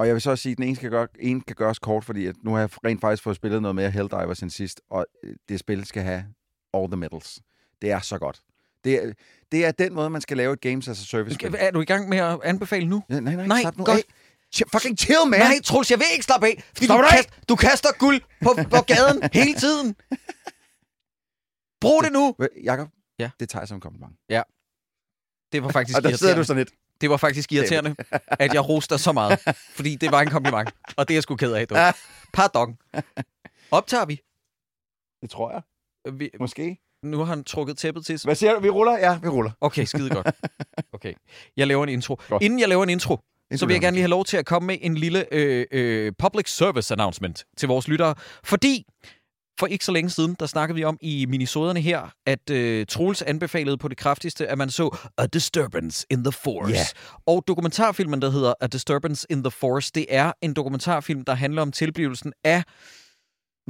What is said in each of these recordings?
Og jeg vil så også sige, at den ene kan, gøre, en kan gøres kort, fordi at nu har jeg rent faktisk fået spillet noget mere Helldivers end sidst, og øh, det spil skal have all the medals. Det er så godt. Det er, det er den måde, man skal lave et Games as a Service spil. Er du i gang med at anbefale nu? Ja, nej, nej, Nej, slap nu godt. af. Ch- fucking chill, man! Nej, Troels, jeg vil ikke slappe af. Fordi du, kast, du kaster guld på, på gaden hele tiden. Brug det nu. Jakob, Ja. det tager jeg som en kompliment. Det var faktisk Og der sidder du sådan lidt. Det var faktisk irriterende, at jeg roste dig så meget. Fordi det var en kompliment. Og det er jeg sgu ked af, du. Pardon. Optager vi? Det tror jeg. vi? Måske. Nu har han trukket tæppet til sig. Hvad siger du? Vi ruller? Ja, vi ruller. Okay, skide godt. Okay. Jeg laver en intro. Godt. Inden jeg laver en intro, så vil jeg gerne lige have lov til at komme med en lille øh, øh, public service announcement til vores lyttere. Fordi for ikke så længe siden, der snakkede vi om i minisoderne her, at øh, Troels anbefalede på det kraftigste, at man så A Disturbance in the Force. Ja. Og dokumentarfilmen, der hedder A Disturbance in the Force, det er en dokumentarfilm, der handler om tilblivelsen af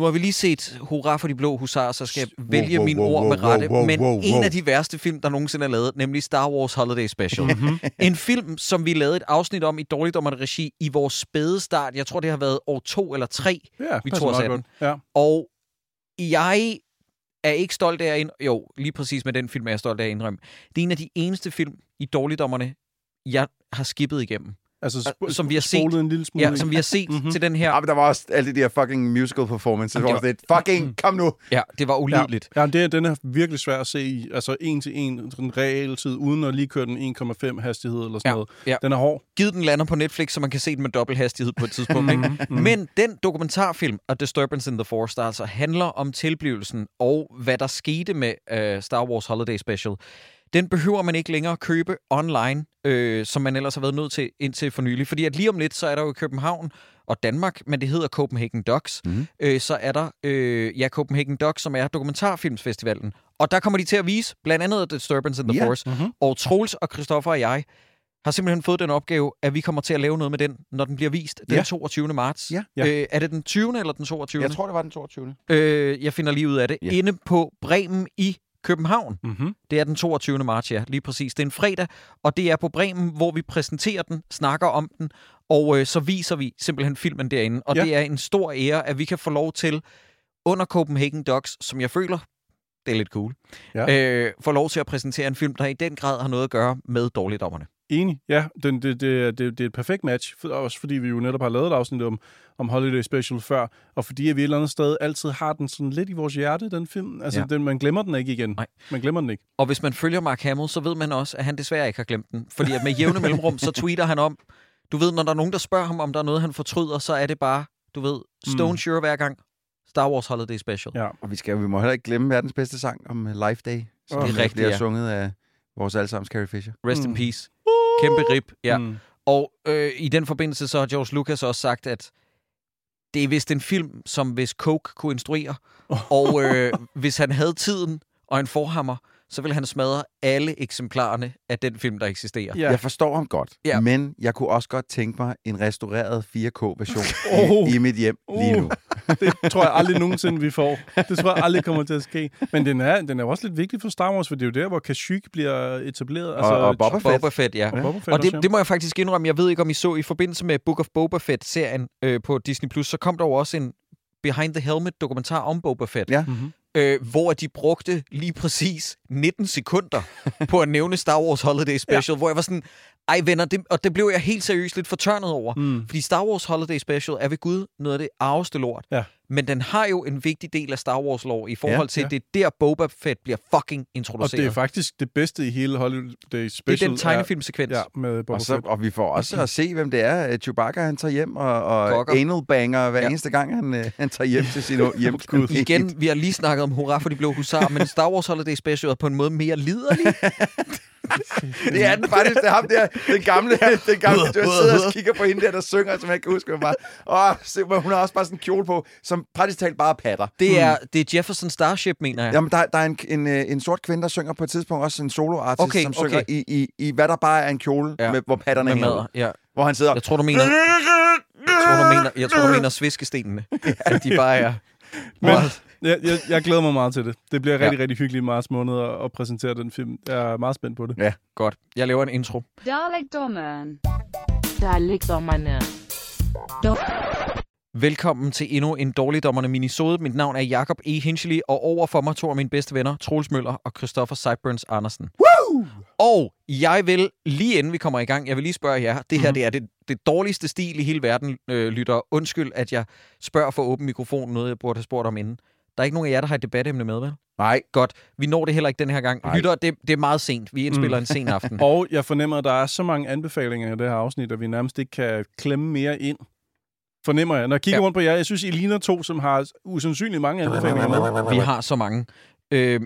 nu har vi lige set Hurra for de blå husarer, så skal jeg vælge wow, mine wow, ord med rette. wow, men wow, en af de værste film, der nogensinde er lavet, nemlig Star Wars Holiday Special. Mhm. En film, som vi lavede et afsnit om i Dårligdommerne Regi i vores spæde start. Jeg tror, det har været år to eller tre, Ja, vi tog os af den. Ja. Og jeg er ikke stolt af at ind... Jo, lige præcis med den film er jeg stolt af at indrømme. Det er en af de eneste film i Dårligdommerne, jeg har skippet igennem. Altså, sp- som vi har set. en lille smule. Ja, som vi har set mm-hmm. til den her. Ja, men der var også alle de der fucking musical performances, Jamen, hvor det det var lidt, fucking, kom nu! Ja, det var ulideligt. Ja, ja det, er- den er virkelig svær at se i, altså en til en, sådan realtid, uden at lige køre den 1,5 hastighed eller sådan Ja, noget. ja. Den er hård. Givet den lander på Netflix, så man kan se den med dobbelt hastighed på et tidspunkt. ikke? Men den dokumentarfilm, A Disturbance in the Force, der altså handler om tilblivelsen og hvad der skete med uh, Star Wars Holiday Special, den behøver man ikke længere købe online, øh, som man ellers har været nødt til indtil for nylig. Fordi at lige om lidt, så er der jo i København og Danmark, men det hedder Copenhagen Docs, mm. øh, så er der øh, ja, Copenhagen Docs, som er dokumentarfilmsfestivalen. Og der kommer de til at vise blandt andet Disturbance in the Ja. Force. Mm-hmm. Og Troels og Christoffer og jeg har simpelthen fået den opgave, at vi kommer til at lave noget med den, når den bliver vist den Ja. 22. marts. Ja. Ja. Øh, er det den 20. eller den 22. Jeg tror, det var den 22. øh, jeg finder lige ud af det. Ja. Inde på Bremen i København. Mm-hmm. Det er den 22. marts, ja, lige præcis. Det er en fredag, og det er på Bremen, hvor vi præsenterer den, snakker om den, og øh, så viser vi simpelthen filmen derinde. Og Ja. det er en stor ære, at vi kan få lov til, under Copenhagen Docs, som jeg føler, det er lidt cool, Ja. øh, få lov til at præsentere en film, der i den grad har noget at gøre med dårligdommerne. Enig. Ja, den, det, det, er- det, det er et perfekt match. For, også fordi vi jo netop har lavet et afsnit om, om Holiday Special før, og fordi vi et eller andet sted altid har den sådan lidt i vores hjerte, den film. Altså, Ja. den, man glemmer den ikke igen. Nej. Man glemmer den ikke. Og hvis man følger Mark Hamill, så ved man også, at han desværre ikke har glemt den. Fordi at med jævne mellemrum, så tweeter han om, du ved, når der er nogen, der spørger ham, om der er noget, han fortryder, så er det bare, du ved, Stone Mm. Sure hver gang. Star Wars Holiday Special. Ja. Og vi, skal, vi må heller ikke glemme verdens bedste sang om uh, Life Day, som det er rigtigt, bliver ja. sunget af vores allesammens Carrie Fisher. Rest in Mm. peace. Kæmpe rib. Ja. Mm. Og øh, i den forbindelse så har George Lucas også sagt, at det er vist en film, som hvis Coke kunne instruere. Og øh, hvis han havde tiden og en forhammer, så ville han smadre alle eksemplarerne af den film, der eksisterer. Ja. Jeg forstår ham godt, Ja. men jeg kunne også godt tænke mig en restaureret 4K-version Oh. i, i mit hjem lige nu. Uh, det tror jeg aldrig nogensinde, vi får. Det tror jeg aldrig kommer til at ske. Men den er, den er også lidt vigtig for Star Wars, for det er jo der, hvor Kashyyyk bliver etableret. Altså, og Boba Fett. Boba Fett, ja. Og Boba Fett Og også, det, det må jeg faktisk indrømme. Jeg ved ikke, om I så i forbindelse med Book of Boba Fett-serien øh, på Disney+, Plus, så kom der jo også en Behind the Helmet dokumentar om Boba Fett. Ja. Mhm. Øh, hvor de brugte lige præcis 19 sekunder på at nævne Star Wars Holiday Special, ja. hvor jeg var sådan, ej venner, det, og det blev jeg helt seriøst lidt fortørnet over. Mm. Fordi Star Wars Holiday Special er ved Gud noget af det arveste lort. Ja. Men den har jo en vigtig del af Star Wars lore i forhold Ja, til, ja. det er der Boba Fett bliver fucking Og introduceret. det er faktisk det bedste i hele Holiday det Special. er den tegnefilmsekvens. Ja, med Boba Og, så, Fett. og vi får også at se, hvem det er. Chewbacca, han tager hjem, og, og anal banger hver Ja. eneste gang, han, øh, han tager hjem til sin hjem. Igen, vi har lige snakket om Hurra for de blå husar, men Star Wars Holiday Special er på en måde mere liderlig. Det er den faktisk, det er ham der, den gamle, den gamle, du sidder og kigger på hende der, der synger, som jeg kan huske, hun bare, åh, se, hun har også bare sådan en kjole på, som praktisk talt bare patter. Det er, det er Jefferson Starship, mener jeg. Jamen, der, der er en, en, øh, en sort kvinde, der synger på et tidspunkt, også en soloartist, Okay, som synger okay. i, i, i, hvad der bare er en kjole, Ja. ja. med, hvor patterne med hænger. Ja. Hvor han sidder, Jeg tror, du mener, jeg tror, du mener, jeg tror, du mener sviskestenene. At de bare er... Men jeg, jeg, jeg glæder mig meget til det. Det bliver Ja. rigtig, rigtig hyggeligt i marts måned at, at præsentere den film. Jeg er meget spændt på det. Godt. Jeg laver en intro. Dalekdommeren. Dalekdommerne. Velkommen til endnu en dårligdommerne minisode. Mit navn er Jakob E. Hinchley, og over for mig to af mine bedste venner, Troels Møller og Christoffer Sideburns Andersen. Woo! Og jeg vil, lige inden vi kommer i gang, jeg vil lige spørge jer, det her mm. det er det, det dårligste stil i hele verden, øh, lytter. Undskyld, at jeg spørger for åben mikrofon, noget jeg burde have spurgt om inden. Der er ikke nogen af jer, der har et debatemne med, vel? Nej. Godt. Vi når det heller ikke den her gang. Nej. Lytter, det, det er meget sent. Vi indspiller mm. en sen aften. Og jeg fornemmer, at der er så mange anbefalinger i det her afsnit, at vi nærmest ikke kan klemme mere ind. Fornemmer jeg. Når jeg kigger Ja. rundt på jer, jeg synes, I ligner to, som har usandsynligt mange anbefalinger med. Vi har så mange. Øh,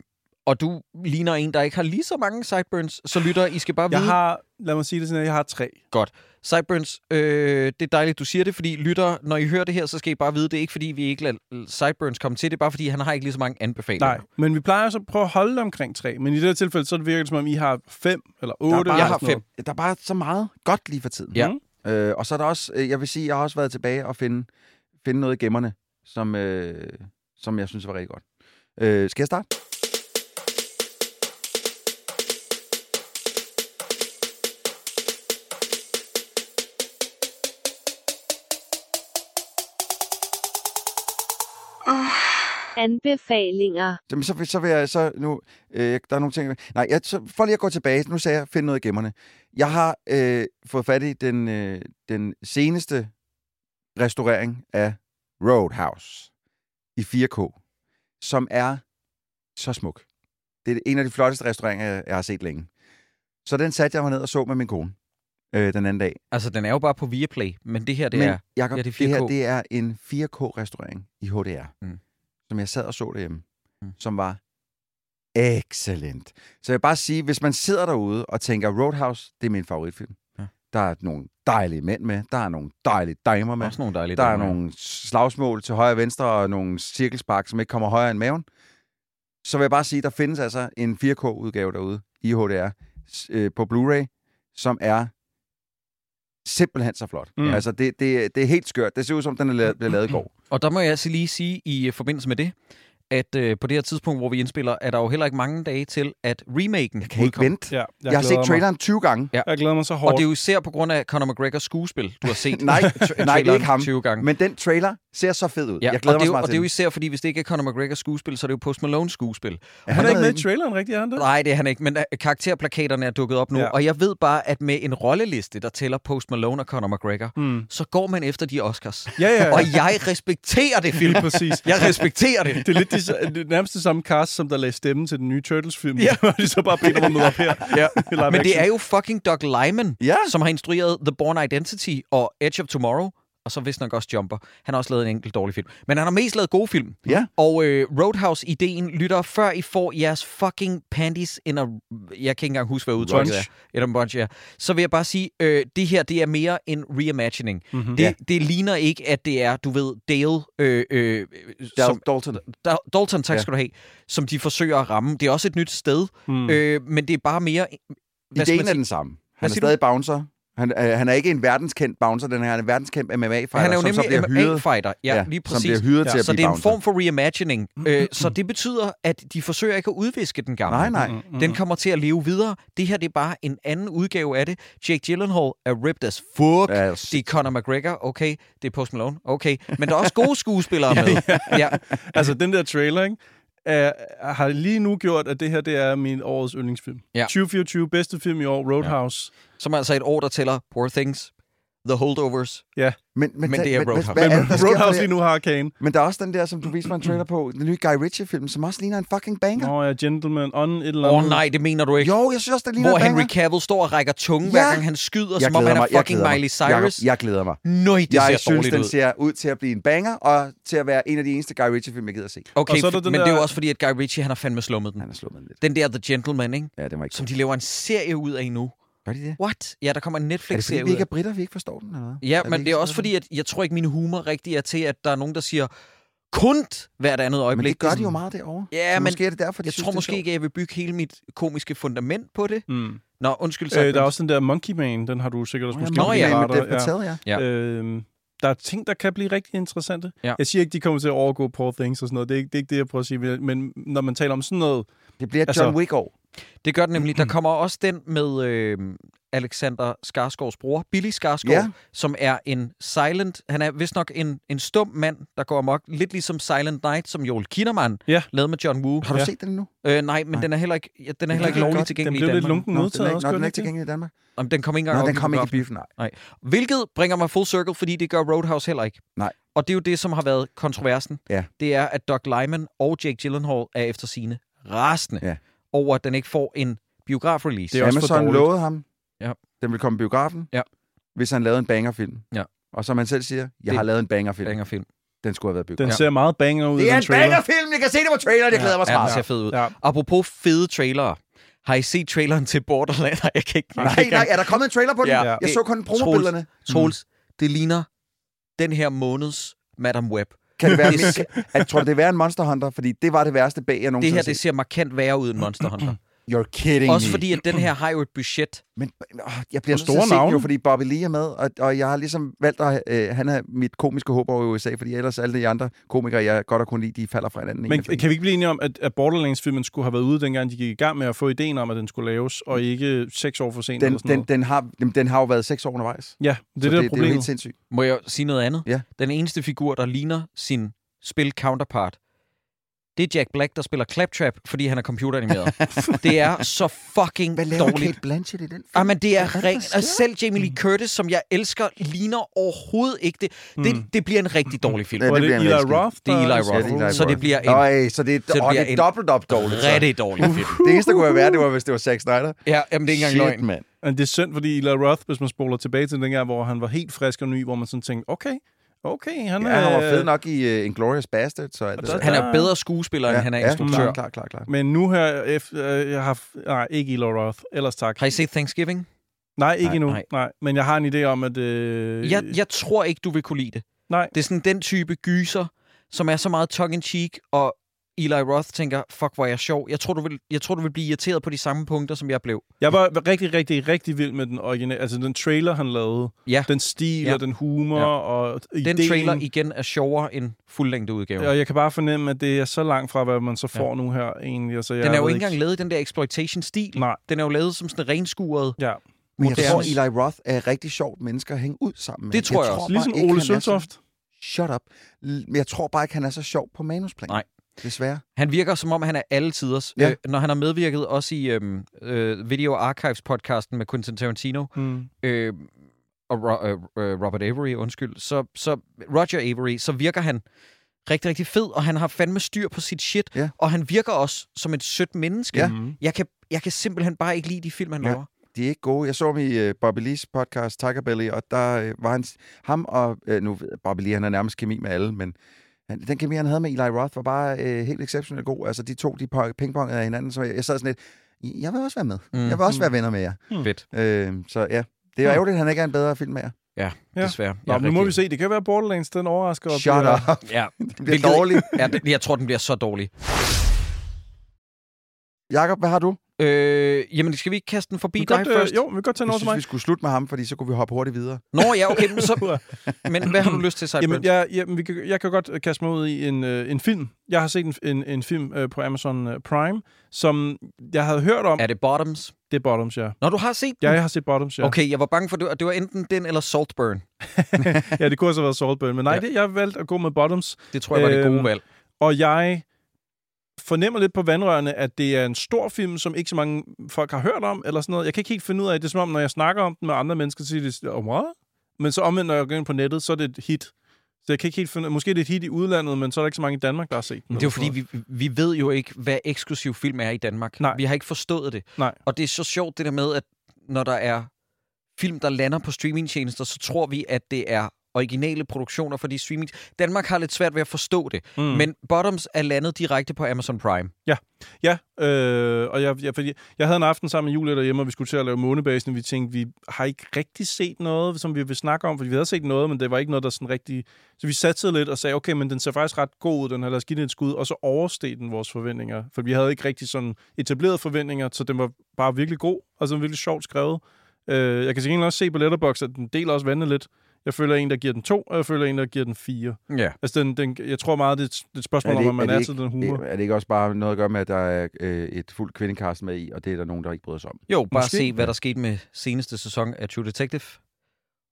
og du ligner en, der ikke har lige så mange sideburns. Så lytter, I skal bare Jeg vide... har, lad mig sige det sådan, at jeg har tre. Godt. Sideburns, øh, det er dejligt, du siger det, fordi lytter, når I hører det her, så skal I bare vide, det er ikke fordi, vi ikke lader Sideburns komme til, det er bare fordi, han har ikke lige så mange anbefalinger. Nej, men vi plejer så at prøve at holde det omkring tre. Men i det her tilfælde, så virker det som om, I har fem eller Der er, otte. bare, Jeg har fem. der er bare så meget godt lige for tiden. Ja. Mm. Øh, og så er der også, øh, jeg vil sige, jeg har også været tilbage og finde, finde noget i gemmerne, som, øh, som jeg synes var rigtig godt. Øh, skal jeg starte? Anbefalinger. Jamen, så, vil- så vil jeg så nu... Øh, der er nogle ting... Nej, jeg, så, for lige at gå tilbage. Nu sagde jeg, find noget i gemmerne. Jeg har øh, fået fat i den, øh, den seneste restaurering af Roadhouse i 4K, som er så smuk. Det er en af de flotteste restaureringer, jeg, har set længe. Så den satte jeg mig ned og så med min kone øh, den anden dag. Altså, den er jo bare på Viaplay, men det her, det Men er... Jacob, ja, det, er det her 4K. det er en 4K-restaurering i HDR, Mm. Som jeg sad og så derhjemme, Mm. som var excellent. Så jeg vil bare sige, hvis man sidder derude og tænker, Roadhouse, det er min favoritfilm. Ja. Der er nogle dejlige mænd med, der er nogle dejlige damer med, Også nogle dejlige der er damer. nogle slagsmål til højre og venstre, og nogle cirkelspark, som ikke kommer højere end maven. Så vil jeg bare sige, der findes altså en 4K-udgave derude i HDR øh, på Blu-ray, som er simpelthen så flot. Mm. Altså, det, det, det er helt skørt. Det ser ud som, den er lavet, blev lavet i går. Og der må jeg altså lige sige i øh, forbindelse med det, at øh, på det her tidspunkt, hvor vi indspiller, er der jo heller ikke mange dage til, at remaken Jeg kan ikke vente. Ja, jeg, Jeg, har set mig. traileren 20 gange, Jeg glæder mig så Og hårdt. det er jo især på grund af Conor McGregors skuespil, du har set. Nej, tra- nej, det er traileren ikke ham. 20 gange. men den trailer ser så fed ud. Ja, jeg glæder og det, er mig jo, så meget og det er jo især, fordi hvis det ikke er Conor McGregors skuespil, så er det jo Post Malones skuespil. den. Han er ikke med i traileren, rigtigt, er han det? Nej, det er han ikke, men øh, karakterplakaterne er dukket op nu, Ja. ja. og jeg ved bare, at med en rolleliste, der tæller Post Malone og Conor McGregor, Mm. så går man efter de Oscars. Ja, ja, ja. Og jeg respekterer det, film. Præcis. Jeg respekterer det. Det er lidt de, det nærmest det samme cast, som der lagde stemmen til den nye Turtles-film. Ja. Ja. de så bare bedt om at møde op her. Ja. Men det er jo fucking Doug Lyman, Ja. som har instrueret The Born Identity og Edge of Tomorrow, og så vist nok også Jumper. Han har også lavet en enkelt dårlig film. Men han har mest lavet gode film. Ja. Og øh, Roadhouse-ideen lytter, før I får jeres fucking panties in a... Jeg kan ikke engang huske, hvad udtrykket er. A bunch, ja. Så vil jeg bare sige, øh, det her, det er mere en reimagining. Mhm. Det, Ja. det ligner ikke, at det er, du ved, Dale... Øh, øh, som, Dalton. Da- Dalton, tak Ja. skal du have, som de forsøger at ramme. Det er også et nyt sted, Mm. øh, men det er bare mere... Ideen er den samme. Han er stadig bouncer. Han, øh, han er ikke en verdenskendt bouncer, den her. Han er en verdenskendt MMA-fighter, Han er jo som så nemlig bliver hyret, MMA-fighter. Ja, ja, lige som præcis. bliver hyret Ja. til at Så blive det er en bouncer. form for reimagining. Øh, så det betyder, at de forsøger ikke at udviske den gamle. Nej, nej. Mm, mm. Den kommer til at leve videre. Det her det er bare en anden udgave af det. Jake Gyllenhaal er ripped as fuck. Ja, Det er Conor McGregor, okay. Det er Post Malone, okay. Men der er også gode skuespillere med. Ja, Altså, den der trailer, ikke? Er, har lige nu gjort, at det her det er min årets yndlingsfilm. Ja. 2024, bedste film i år, Roadhouse. som er altså et år, der tæller Poor Things, The Holdovers. Ja. Men, men, Men det er men, Roadhouse. Men sker for Roadhouse lige nu har Arcane. Men der er også den der, som du viste mig en trailer på, den nye Guy Ritchie-film, som også ligner en fucking banger. Nå ja, Gentleman on et eller Åh andet. oh, nej, det mener du ikke. Jo, jeg synes også, det ligner Hvor en banger. Henry Cavill står og rækker tunge, Ja. hver gang han skyder, Jeg som om han er jeg fucking. Miley Cyrus. Jacob, jeg glæder mig. Nøj, det jeg ser synes, dårligt den ud. ser ud til at blive en banger, og til at være en af de eneste Guy Ritchie-film, jeg gider at se. Okay, Og så er der den men det er jo også fordi, at Guy Ritchie, han har fandme slummet den. Han slået med lidt. Den der The Gentleman, ikke? Ja, det var ikke som de laver en serie ud af nu. Gør de det? What? Ja, der kommer en Er det fordi, Netflix-serie vi ud ikke er britter, vi ikke forstår den? Eller hvad? Ja, vi men det er så også fordi, at jeg tror ikke, min humor rigtig er til, at der er nogen, der siger kunst hvert andet øjeblik. Men det gør er de jo meget derovre. Ja, så men måske er det derfor, de Jeg synes, tror det er måske ikke, at jeg vil bygge hele mit komiske fundament på det. Mm. Nå, undskyld. Øh, Sideburns. der er også den der Monkey Man, den har du sikkert også Nå, måske Nå, ja, med radar, Dev Patel, ja. Ja. Øhm, der er ting, der kan blive rigtig interessante. Ja. Jeg siger ikke, de kommer til at overgå Poor Things og sådan noget. Det er ikke det, er ikke det jeg prøver at sige. Men når man taler om sådan noget... Det bliver Altså- John Wick år. Det gør den nemlig. Der kommer også den med... Øh, Alexander Skarsgårds bror, Billy Skarsgård, Ja. som er en silent... Han er vist nok en, en stum mand, der går amok. Lidt ligesom Silent Night, som Joel Kinnaman Ja. lavede med John Woo. Har du Ja. set den endnu? Øh, nej, men Nej. den er heller ikke, ja, den er heller ikke kan lovligt godt. tilgængelig Den i blev lidt Danmark. lunken Nå, den modtaget er, også, nå, den er den ikke tilgængelig i Danmark. Om den kom ikke engang Nå, den kom ikke i biffen, nej. Hvilket bringer mig full circle, fordi det gør Roadhouse heller ikke. Nej. Og det er jo det, som har været kontroversen. Ja. Det er, at Doug Lyman og Jake Gyllenhaal er efter sine rasende Ja. Over, at den ikke får en biograf-release. Det er også Amazon lovede ham, Ja. den ville komme i biografen, Ja. hvis han lavede en bangerfilm. Ja. Og som han selv siger, jeg Det- har lavet en bangerfilm. Banger film. Den skulle have været Den biografen. ser meget banger ud Det er den en trailer. bangerfilm! Jeg kan se det på traileren, jeg glæder mig så Ja, den ser fed ud. Ja. Apropos fede trailere. Har I set traileren til Borderlands? Nej, jeg kan ikke. Nej, ikke nej, er der kommet en trailer på den? Ja. Jeg så kun promobillederne. Troels, det ligner den her måneds Madame Web. Kan det være, Det- min, jeg tror du, det er en Monster Hunter? Fordi det var det værste bag, jeg Det nogensinde her, har det ser markant værre ud end Monster Hunter. You're kidding Også me. fordi, at den her har jo et budget. Men åh, jeg bliver Og nødt til store at se den jo, navne. fordi Bobby Lee er med, og, og jeg har ligesom valgt at... Øh, han er mit komiske håb over i USA, fordi ellers alle de andre komikere, jeg godt har kunne lide, de falder fra hinanden. en Men kan vi ikke blive enige om, at, at Borderlands-filmen skulle have været ude, dengang de gik i gang med at få ideen om, at den skulle laves, og ikke seks år for sent den, eller sådan den, noget? den, har, den, den har jo været seks år undervejs. Ja, det er det, der det, er det er problemet. helt sindssygt. Må jeg sige noget andet? Ja. Den eneste figur, der ligner sin spil counterpart, det er Jack Black, der spiller Claptrap, fordi han er computeranimeret. det er så fucking Hvad laver dårligt. Kate Blanchett i den film? Ah, men det er der rent... Og selv Jamie Lee Curtis, som jeg elsker, ligner overhovedet ikke det. Det, Mm. det bliver en rigtig dårlig film. Ja, det det, Eli Roth? Det er Eli Ja, Roth. det er Eli Så det Roth. bliver en Nøj, så det, så det åh, bliver det er en dobbelt op dårligt. så. rigtig dårlig film. Det eneste, der kunne været, det var, hvis det var Zack Snyder. Ja, jamen, det er ikke engang Shit, løgn. mand. Men det er synd, fordi Eli Roth, hvis man spoler tilbage til dengang, hvor han var helt frisk og ny, hvor man sådan tænkte, okay, okay, han Ja, er... han var fed nok i uh, Inglourious Basterds. Og alt det der- der. Han Ja. er bedre skuespiller, end han er ja, instruktør. Klar, klar, klar. Men nu her, efter, øh, jeg har... Nej, ikke Eli Roth. Ellers tak. Har I set Thanksgiving? Nej, ikke Nej, endnu. nej. Nej. Men jeg har en idé om, at... Øh, Jeg, jeg tror ikke, du vil kunne lide det. Nej. Det er sådan den type gyser, som er så meget tongue-in-cheek, og Eli Roth tænker, fuck, hvor er jeg sjov. Jeg tror, du vil, jeg tror, du vil blive irriteret på de samme punkter, som jeg blev. Jeg var rigtig, rigtig, rigtig vild med den originale... Altså, den trailer, han lavede. Ja. Den stil Ja. og den humor Ja. og Den ideen. trailer igen er sjovere end fuldlængde udgave. Og jeg kan bare fornemme, at det er så langt fra, hvad man så får nu her egentlig. Altså, jeg Den er jo ikke engang lavet i den der exploitation-stil. Nej. Den er jo lavet som sådan renskuret. Ja. Men jeg tror, Eli Roth er rigtig sjovt menneske at hænge ud sammen med. Det tror jeg også. bare Ligesom ikke, Ole er Søltoft. Shut up. Men jeg tror bare ikke, han er så sjov på manusplan. Nej. Desværre. Han virker som om, han er alle tiders. Ja. Øh, når han har medvirket også i øhm, øh, Video Archives-podcasten med Quentin Tarantino, Mm. øh, og Ro- øh, øh, Robert Avery, undskyld, så, så Roger Avery, så virker han rigtig, rigtig fed, og han har fandme styr på sit shit, Ja. og han virker også som et sødt menneske. Ja. Mm. Jeg, kan, jeg kan simpelthen bare ikke lide de film, han Ja. laver. De er ikke gode. Jeg så dem i uh, Bobby Lees podcast, Tiger Belly, og der uh, var han, ham og, uh, nu Bobby Lee, han er nærmest kemi med alle, men han, den kemi, han havde med Eli Roth, var bare uh, helt exceptionelt god. Altså, de to, de po- pingpongede af hinanden, så jeg, jeg sad sådan lidt, jeg vil også være med. Mm. Mm. Jeg vil også være venner med jer. Fedt. Uh, så ja, det er Hmm. ærgerligt, at han ikke er en bedre film med jer. Ja, Ja. desværre. Nå, er nu må vi se. Det kan være Borderlands, den overrasker. og Shut bliver- up. Ja, Det bliver Hvilket- dårligt. ja, det- jeg tror, den bliver så dårlig. Jakob, hvad har du? Øh, jamen, skal vi ikke kaste den forbi Vi dig godt, først? øh, jo, vi kan godt tage noget til mig. vi skulle slutte med ham, fordi så kunne vi hoppe hurtigt videre. Nå, ja, okay, men, så, men hvad har du lyst til, Sideburns? Jamen, jeg, jamen, vi kan, jeg kan godt øh, kaste mig ud i en, øh, en film. Jeg har set en, en, en film øh, på Amazon øh, Prime, som jeg havde hørt om. Er det Bottoms? Det er Bottoms, ja. Nå, du har set den? Ja, jeg har set Bottoms, ja. Okay, jeg var bange for, at det var enten den eller Saltburn. ja, det kunne også have været Saltburn. Men nej, Ja. det, jeg har valgt at gå med Bottoms. Det tror jeg var det gode Øhm, valg. Og jeg fornemmer lidt på vandrørene, at det er en stor film, som ikke så mange folk har hørt om, eller sådan noget. Jeg kan ikke helt finde ud af det. Er som om, når jeg snakker om den med andre mennesker, så siger de, oh, what? Men så omvendt, når jeg går ind på nettet, så er det et hit. Så jeg kan ikke helt finde Måske er det et hit i udlandet, men så er der ikke så mange i Danmark, der har set den. Det er jo fordi, vi, vi ved jo ikke, hvad eksklusiv film er i Danmark. Nej. Vi har ikke forstået det. Nej. Og det er så sjovt det der med, at når der er film, der lander på streamingtjenester, så tror vi, at det er originale produktioner for de streaming. Danmark har lidt svært ved at forstå det. Mm. Men Bottoms er landet direkte på Amazon Prime. Ja, øh, og jeg, jeg, fordi jeg havde en aften sammen med Julie derhjemme, og vi skulle til at lave månebasen, og vi tænkte, vi har ikke rigtig set noget, som vi vil snakke om, fordi vi havde set noget, men det var ikke noget, der sådan rigtig... Så vi satte lidt og sagde, okay, men den ser faktisk ret god ud, den her, lad os give den et skud, og så oversteg den vores forventninger, for vi havde ikke rigtig sådan etablerede forventninger, så den var bare virkelig god, og så virkelig sjovt skrevet. Øh, jeg kan gengæld også se på Letterboxd, at den deler også vandet lidt Jeg føler en, der giver den to, og jeg føler en, der giver den fire. Ja. Altså, den, den, jeg tror meget, det er et- det er et spørgsmål Er om, det- at man er er, til den humor. Er det ikke også bare noget at gøre med, at der er øh, et fuldt kvindekast med i, og det er der nogen, der ikke bryder sig om? Jo, bare Måske. se, hvad der skete med seneste sæson af True Detective.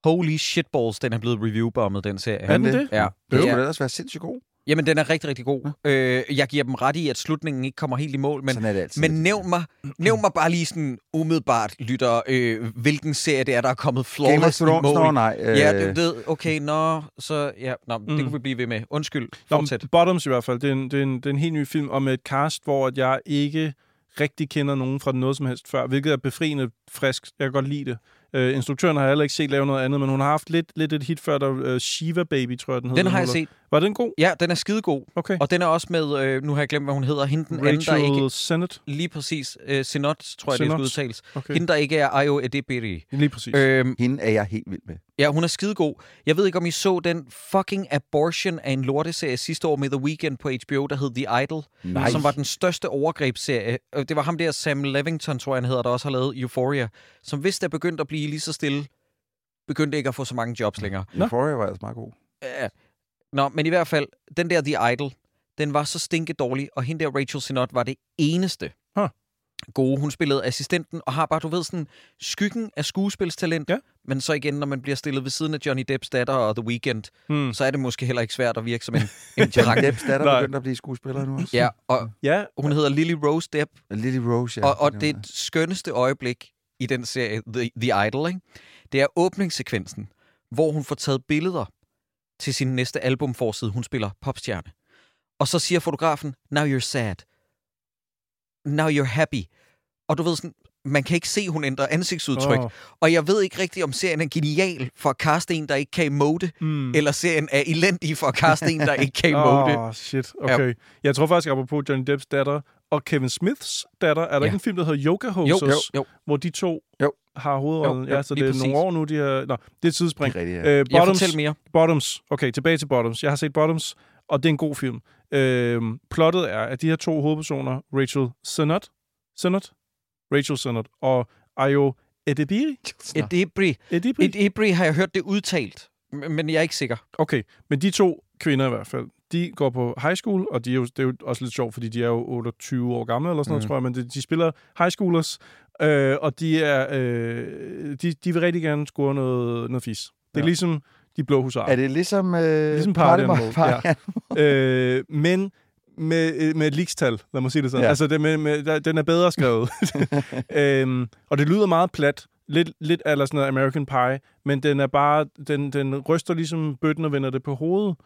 Holy shitballs, den er blevet reviewbommet, den serie. Er den det? Ja, Det det skulle er, ellers være sindssygt god. Jamen den er rigtig, rigtig god. Øh, jeg giver dem ret i, at slutningen ikke kommer helt i mål, men, men nævn, mig, nævn mig bare lige sådan umiddelbart, lytter, øh, hvilken serie det er, der er kommet Game of flawless Thrones, nå nej. Øh, Ja, det ved, okay, nå, så ja, nå, mm. det kunne vi blive ved med. Undskyld, Nå, fortsæt. Bottoms i hvert fald. Det er, en, det, er en, det er en helt ny film, med et cast, hvor at jeg ikke rigtig kender nogen fra noget som helst før, hvilket er befriende frisk. Jeg kan godt lide det. Uh, instruktøren har jeg heller ikke set lave noget andet, men hun har haft lidt, lidt et hit før, der uh, Shiva Baby, tror jeg, den hedder. Den har jeg set. Var den god? Ja, den er skidegod. Okay. Og den er også med, øh, nu har jeg glemt, hvad hun hedder, hende den anden, der Rachel ikke... Sennett. Lige præcis. Øh, Sinot, tror jeg, det Sinot. skal udtales. Okay. Hende, der ikke er Ayo Edebiri. Lige præcis. Øhm, Hende er jeg helt vild med. ja, hun er skidegod. Jeg ved ikke, om I så den fucking abortion af en lorteserie sidste år med The Weeknd på HBO, der hed The Idol. Nej. Som var den største overgrebsserie. Øh, Det var ham der, Sam Levington, tror jeg, han hedder, der også har lavet Euphoria. Som hvis der begyndte at blive lige så stille, begyndte ikke at få så mange jobs længere. Nå. Euphoria var altså meget god. Ja. Nå, men i hvert fald, den der The Idol, den var så stinke dårlig, og hende der Rachel Sinot var det eneste Huh. gode. Hun spillede assistenten, og har bare, du ved, sådan skyggen af skuespilstalent. Ja. Men så igen, når man bliver stillet ved siden af Johnny Depps datter og The Weeknd, Hmm. så er det måske heller ikke svært at virke som en, en Johnny. Depps datter Nej. begyndte at blive skuespiller nu også. Ja, og Ja, hun hedder Lily Rose Depp, Lily Rose, ja. og, og det skønneste øjeblik i den serie, The, The Idol, ikke? det er åbningssekvensen, hvor hun får taget billeder til sin næste albumforside. Hun spiller popstjerne. Og så siger fotografen, now you're sad. Now you're happy. Og du ved sådan, man kan ikke se, hun ændrer ansigtsudtryk. Åh. Og jeg ved ikke rigtigt, om serien er genial for at kaste en, der ikke kan emote, Mm. eller serien er elendig for at kaste en, der ikke kan emote. Åh, oh, shit. Okay. Ja. Jeg tror faktisk, apropos Johnny Depps datter og Kevin Smiths datter, er der Ja. ikke en film, der hedder Yoga Jo, Hosers, jo, jo. hvor de to Jo. har hovedrollen? Jo, jo, ja, så det er præcis. nogle år nu, de har... Nå, det er tidsspring. Det er rigtigt, ja. Øh, Jeg Bottoms, fortæller mere. Bottoms. Okay, tilbage til Bottoms. Jeg har set Bottoms, og det er en god film. Øh, plottet er, at de her to hovedpersoner, Rachel Sennott, Sennott? Rachel Sennott og Ayo Edebiri? Edebiri? Et Ebri har jeg hørt det udtalt, men jeg er ikke sikker. Okay, men de to kvinder i hvert fald, de går på high school, og de er jo, det er jo også lidt sjovt, fordi de er jo 28 år gamle eller sådan noget, Mm. tror jeg, men de, de spiller high schoolers, øh, og de er øh, de, de vil rigtig gerne score noget, noget fis. Det er Ja. ligesom de blå husarer. Er det ligesom... Øh, Ligesom Party Animal, Party ja. øh, men med, øh, med et likstal, lad mig sige det sådan. Ja. Ja. Altså, det med, med, der, den er bedre skrevet. øhm, og det lyder meget plat. Lidt, lidt eller sådan noget American Pie, men den er bare, den, den ryster ligesom bøtten og vender det på hovedet.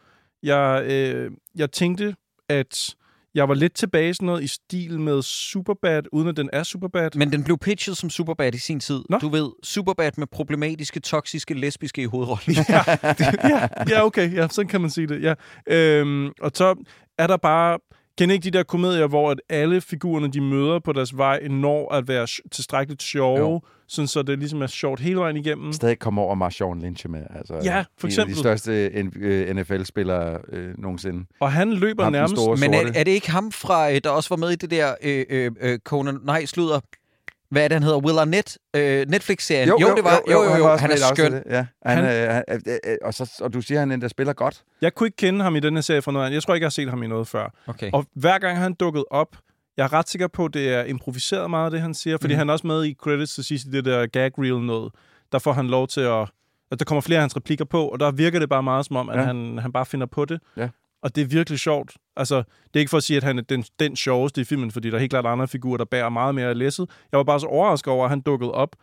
Jeg, øh, jeg tænkte, at jeg var lidt tilbage sådan noget i stil med Superbad, uden at den er Superbad. Men den blev pitchet som Superbad i sin tid. Nå. Du ved, Superbad med problematiske, toksiske, lesbiske i hovedrollen. ja, ja, okay, ja, sådan kan man sige det, ja. Øhm, og så er der bare, kender ikke de der komedier, hvor at alle figurerne, de møder på deres vej, når at være tilstrækkeligt sjove, Jo. sådan så det ligesom er sjovt hele vejen igennem. Stadig kommer over Marshawn Lynch med. Altså, Ja, for En eksempel. af de største N- øh, NFL-spillere øh, nogensinde. Og han løber Ham nærmest... store Men er, er det ikke ham fra, øh, der også var med i det der øh, øh, øh, Conan... Nej, slutter. Hvad er det, han hedder? Will Arnett? Øh, Netflix-serien. Jo, det var. Jo, jo, jo. Han, også han er skøn. Ja, han, han... Øh, han, øh, øh, og, så, og du siger, at han endda spiller godt. Jeg kunne ikke kende ham i den her serie fra noget andet. Jeg tror ikke, jeg har set ham i noget før. Okay. Og hver gang han dukket op, jeg er ret sikker på, at det er improviseret meget, det han siger, fordi mm. han er også med i credits til sidst i det der gag reel noget. Der får han lov til at... at der kommer flere af hans replikker på, og der virker det bare meget som om, at Ja. han, han bare finder på det. Ja. Og det er virkelig sjovt. Altså, det er ikke for at sige, at han er den, den sjoveste i filmen, fordi der er helt klart andre figurer, der bærer meget mere af læsset. Jeg var bare så overrasket over, at han dukkede op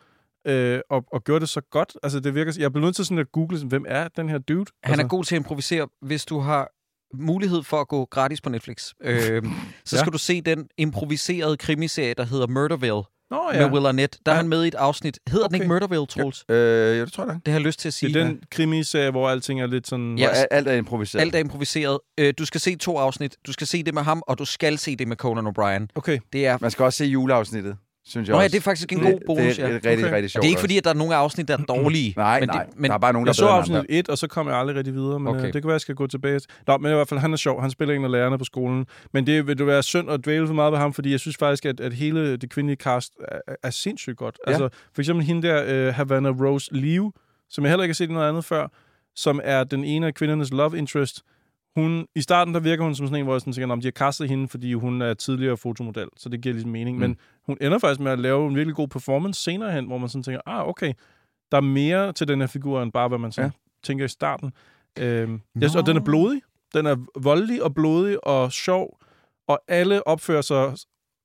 øh, og, og gjorde det så godt. Altså, det virker... Jeg blev nødt til sådan at google, sådan, hvem er den her dude? Han er altså, god til at improvisere, hvis du har mulighed for at gå gratis på Netflix. Øh, så Ja. skal du se den improviserede krimiserie, der hedder Murderville Nå, ja. med Will Arnett. Der er Ja. han med i et afsnit. Hedder den Okay. ikke Murderville, Troels? Øh, ja, det tror jeg da. Det har jeg lyst til at sige. Det er den krimiserie, hvor alting er lidt sådan... Ja. Al- alt er improviseret. Alt er improviseret. Øh, du skal se to afsnit. Du skal se det med ham, og du skal se det med Conan O'Brien. Okay. Det er... Man skal også se juleafsnittet, synes jeg Nå ja, også. det er faktisk en god bonus, det er ja. rigtig, Okay. rigtig sjovt. Det er ikke fordi, at der er nogle afsnit, der er dårlige. Nej, men nej. Det, men der er bare nogen, der Jeg så afsnit andre. 1, og så kom jeg aldrig rigtig videre, men Okay. okay. det kan være, jeg skal gå tilbage. Nå, men i hvert fald, han er sjov. Han spiller en af lærerne på skolen. Men det vil du være synd at dvæle for meget ved ham, fordi jeg synes faktisk, at, at hele det kvindelige cast er, er sindssygt godt. Ja. Altså, for eksempel hende der, uh, Havana Rose Liu, som jeg heller ikke har set noget andet før. som er den ene af kvindernes love interest. Hun, I starten der virker hun som sådan en, hvor jeg sådan tænker, om de har kastet hende, fordi hun er tidligere fotomodel, så det giver ligesom mening. Mm. Men hun ender faktisk med at lave en virkelig god performance senere hen, hvor man sådan tænker, ah, okay, der er mere til den her figur, end bare hvad man så ja. tænker i starten. Øhm, yes, og den er blodig. Den er voldelig og blodig og sjov, og alle opfører sig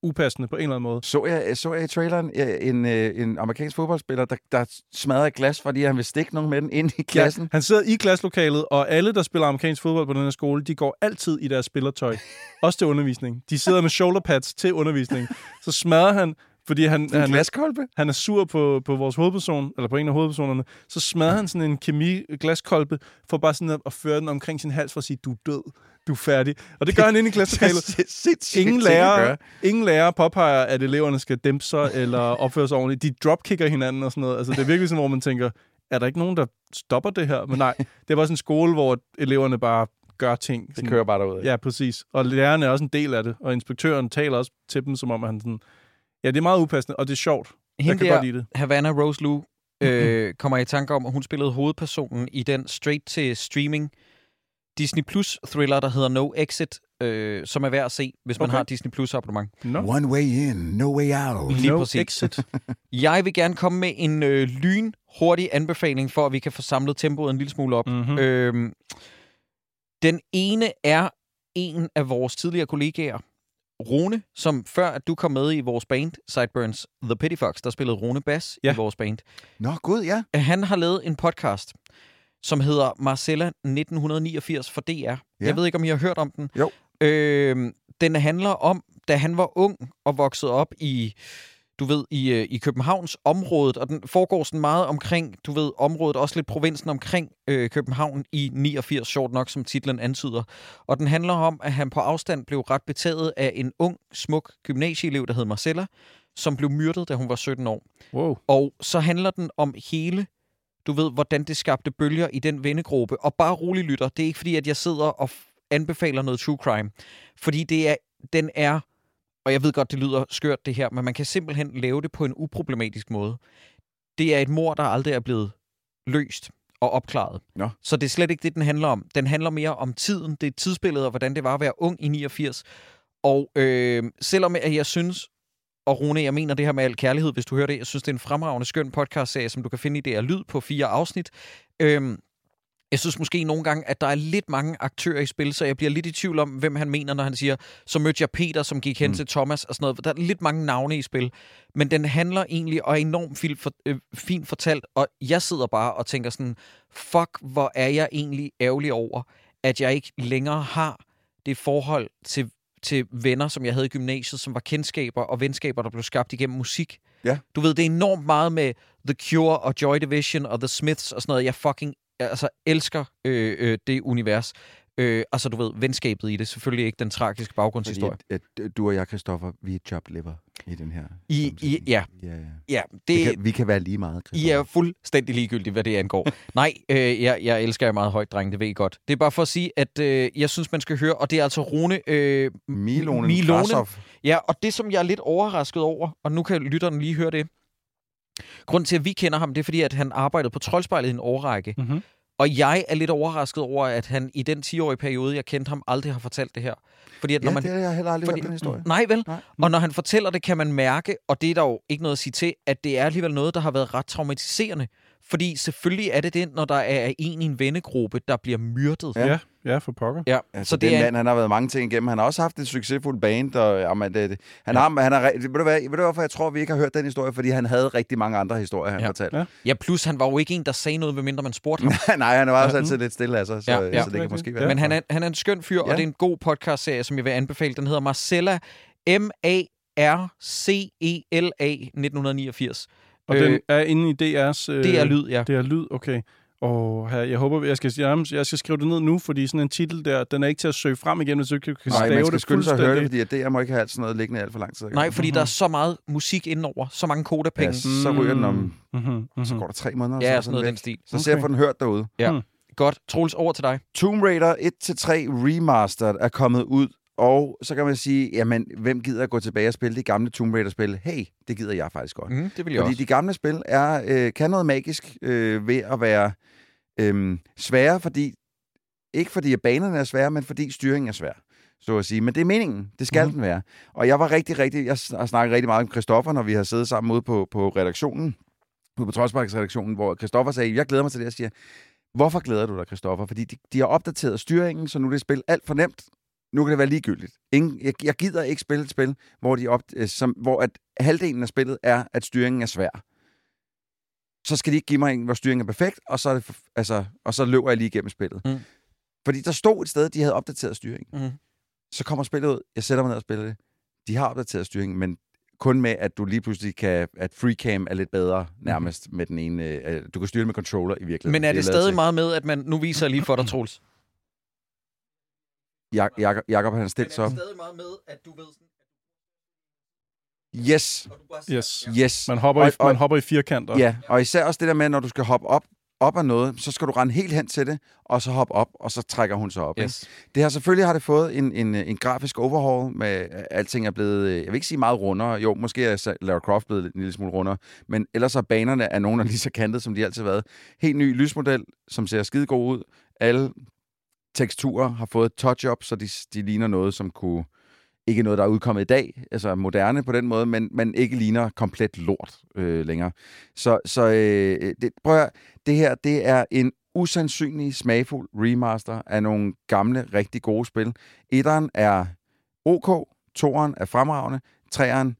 upassende på en eller anden måde. Så jeg, så jeg i traileren en, en, en amerikansk fodboldspiller, der, der smadrer glas, fordi han vil stikke nogen med den ind i klassen? Ja, han sidder i klasselokalet, og alle, der spiller amerikansk fodbold på den her skole, de går altid i deres spillertøj. Også til undervisning. De sidder med shoulder pads til undervisning. Så smadrer han fordi han, han, glaskolbe? han er sur på, på vores hovedperson, eller på en af hovedpersonerne, så smadrer han sådan en kemi glaskolbe for bare sådan at, at føre den omkring sin hals for at sige, du er død, du er færdig. Og det gør han inde i klasselokalet. ingen, lærer, ingen lærer påpeger, at eleverne skal dæmpe sig eller opføre sig ordentligt. De dropkicker hinanden og sådan noget. Altså, det er virkelig sådan, hvor man tænker, er der ikke nogen, der stopper det her? Men nej, det var sådan en skole, hvor eleverne bare gør ting. Det kører bare derud. Ja, præcis. Og lærerne er også en del af det, og inspektøren taler også til dem, som om han sådan, Ja, det er meget upassende, og det er sjovt. Hende jeg kan der, godt lide det. Havana Rose Lou, øh, kommer i tanke om, at hun spillede hovedpersonen i den straight-to-streaming Disney Plus thriller, der hedder No Exit, øh, som er værd at se, hvis man har Disney Plus abonnement. No. One way in, no way out. Lige no præcis. exit. Jeg vil gerne komme med en øh, lyn hurtig anbefaling, for at vi kan få samlet tempoet en lille smule op. Mm-hmm. Øh, den ene er en af vores tidligere kollegaer, Rune, som før at du kom med i vores band, Sideburns The Pity Fox, der spillede Rune Bass ja. i vores band. Nå, gud, ja. Han har lavet en podcast, som hedder Marcella 1989 for DR. Ja. Jeg ved ikke, om I har hørt om den. Jo. Øh, den handler om, da han var ung og voksede op i du ved, i, øh, i Københavns området, og den foregår sådan meget omkring, du ved, området, også lidt provinsen omkring øh, København i 89, sjovt nok, som titlen antyder. Og den handler om, at han på afstand blev ret betaget af en ung, smuk gymnasieelev, der hed Marcella, som blev myrdet, da hun var 17 år. Wow. Og så handler den om hele du ved, hvordan det skabte bølger i den vennegruppe. Og bare rolig lytter, det er ikke fordi, at jeg sidder og anbefaler noget true crime. Fordi det er, den er og jeg ved godt, det lyder skørt det her, men man kan simpelthen lave det på en uproblematisk måde. Det er et mor, der aldrig er blevet løst og opklaret. Ja. Så det er slet ikke det, den handler om. Den handler mere om tiden, det er tidsbilledet, og hvordan det var at være ung i 89. Og øh, selvom jeg synes, og Rune, jeg mener det her med al kærlighed, hvis du hører det, jeg synes, det er en fremragende, skøn podcast-serie, som du kan finde i her lyd på fire afsnit. Øh, jeg synes måske nogle gange, at der er lidt mange aktører i spil, så jeg bliver lidt i tvivl om, hvem han mener, når han siger, så mødte jeg Peter, som gik hen mm. til Thomas og sådan noget. Der er lidt mange navne i spil. Men den handler egentlig og er enormt fint, for, øh, fint fortalt, og jeg sidder bare og tænker sådan, fuck, hvor er jeg egentlig ærgerlig over, at jeg ikke længere har det forhold til, til venner, som jeg havde i gymnasiet, som var kendskaber og venskaber, der blev skabt igennem musik. Ja. Du ved, det er enormt meget med The Cure og Joy Division og The Smiths og sådan noget. Jeg fucking altså, elsker øh, øh, det univers. Øh, altså, du ved, venskabet i det. Selvfølgelig ikke den tragiske baggrundshistorie. Fordi, at, du og jeg, Christoffer, vi er job liver i den her. I, i, ja. Ja, ja. ja det, det kan, vi kan være lige meget, I er fuldstændig ligegyldige, hvad det angår. Nej, øh, jeg, jeg elsker jer meget højt, dreng, det ved I godt. Det er bare for at sige, at øh, jeg synes, man skal høre, og det er altså Rune... Øh, Milonen, Milonen. Ja, og det, som jeg er lidt overrasket over, og nu kan lytterne lige høre det, Grunden til, at vi kender ham, det er fordi, at han arbejdede på Troldspejlet i en årrække. Mm-hmm. Og jeg er lidt overrasket over, at han i den 10-årige periode, jeg kendte ham, aldrig har fortalt det her. Fordi at når ja, man, det har jeg heller aldrig fordi, hørt den historie. Nej vel? Nej. Og når han fortæller det, kan man mærke, og det er der jo ikke noget at sige til, at det er alligevel noget, der har været ret traumatiserende. Fordi selvfølgelig er det det, når der er en i en vennegruppe, der bliver myrdet. Ja, ja for pokker. Ja, altså, så det den er... mand, han har været mange ting igennem. Han har også haft et succesfuldt band, og jamen, det, det, han ja. har, han har, ved, du hvad, ved du hvorfor jeg tror, vi ikke har hørt den historie? Fordi han havde rigtig mange andre historier, han ja. fortalte. Ja. ja, plus han var jo ikke en, der sagde noget, medmindre man spurgte ham. Nej, han var også altid lidt stille, altså, så, ja, ja. så det kan måske være. Men han er, han er en skøn fyr, ja. og det er en god podcast-serie, som jeg vil anbefale. Den hedder Marcella M-A-R-C-E-L-A 1989. Og øh, den er inde i DR's... Øh, DR Lyd, ja. DR Lyd, okay. Og her, jeg håber, jeg skal, jeg skal skrive det ned nu, fordi sådan en titel der, den er ikke til at søge frem igen, hvis du ikke kan Nej, stave man skal skynde sig at høre det, fordi at DR må ikke have alt sådan noget liggende alt for lang tid. Nej, fordi mm-hmm. der er så meget musik indenover, så mange kodapenge. Ja, så ryger den om, mm-hmm. Mm-hmm. så går der tre måneder. Ja, så sådan noget den stil. Så okay. ser jeg den hørt derude. Ja. Mm. Godt. Troels, over til dig. Tomb Raider 1-3 Remastered er kommet ud og så kan man sige, jamen, hvem gider at gå tilbage og spille de gamle Tomb Raider-spil? Hey, det gider jeg faktisk godt. Mm, det vil jeg Fordi også. de gamle spil er, øh, kan noget magisk øh, ved at være Øhm, svære, fordi... Ikke fordi at banerne er svære, men fordi styringen er svær, så at sige. Men det er meningen. Det skal mm. den være. Og jeg var rigtig, rigtig... Jeg har snakket rigtig meget om Christoffer, når vi har siddet sammen ude på, på redaktionen, ude på Trodsparks redaktionen, hvor Christoffer sagde, jeg glæder mig til det, jeg siger, hvorfor glæder du dig, Christoffer? Fordi de, de har opdateret styringen, så nu er det spil alt for nemt. Nu kan det være ligegyldigt. Ingen, jeg, jeg gider ikke spille et spil, hvor, de op, øh, som, hvor at halvdelen af spillet er, at styringen er svær. Så skal de ikke give mig en, hvor styringen er perfekt, og så, er det, altså, og så løber jeg lige igennem spillet. Mm. Fordi der stod et sted, de havde opdateret styringen. Mm. Så kommer spillet ud, jeg sætter mig ned og spiller det. De har opdateret styringen, men kun med, at du lige pludselig kan, at freecam er lidt bedre nærmest med den ene. Øh, du kan styre det med controller i virkeligheden. Men er det lavet stadig til- meget med, at man... Nu viser jeg lige for dig, Troels. Jak- Jakob, Jakob han har stillet sig op. stadig meget med, at du ved sådan... Yes, yes. yes. Man hopper, i, Og- og- man hopper i firkanter. Ja, og især også det der med, når du skal hoppe op, op af noget, så skal du rende helt hen til det, og så hoppe op, og så trækker hun sig op. ikke? Yes. Det har selvfølgelig har det fået en, en, en grafisk overhaul, med alting er blevet, øh, jeg vil ikke sige meget rundere, jo, måske er Lara Croft blevet en lille smule rundere, men ellers er banerne er nogen, der er lige så kantet, som de altid har været. Helt ny lysmodel, som ser skide god ud. Alle teksturer har fået et touch-up, så de, de ligner noget, som kunne ikke noget, der er udkommet i dag, altså moderne på den måde, men, men ikke ligner komplet lort øh, længere. Så, så øh, det, prøv at, det her, det er en usandsynlig smagfuld remaster af nogle gamle, rigtig gode spil. Etteren er OK, toeren er fremragende, treeren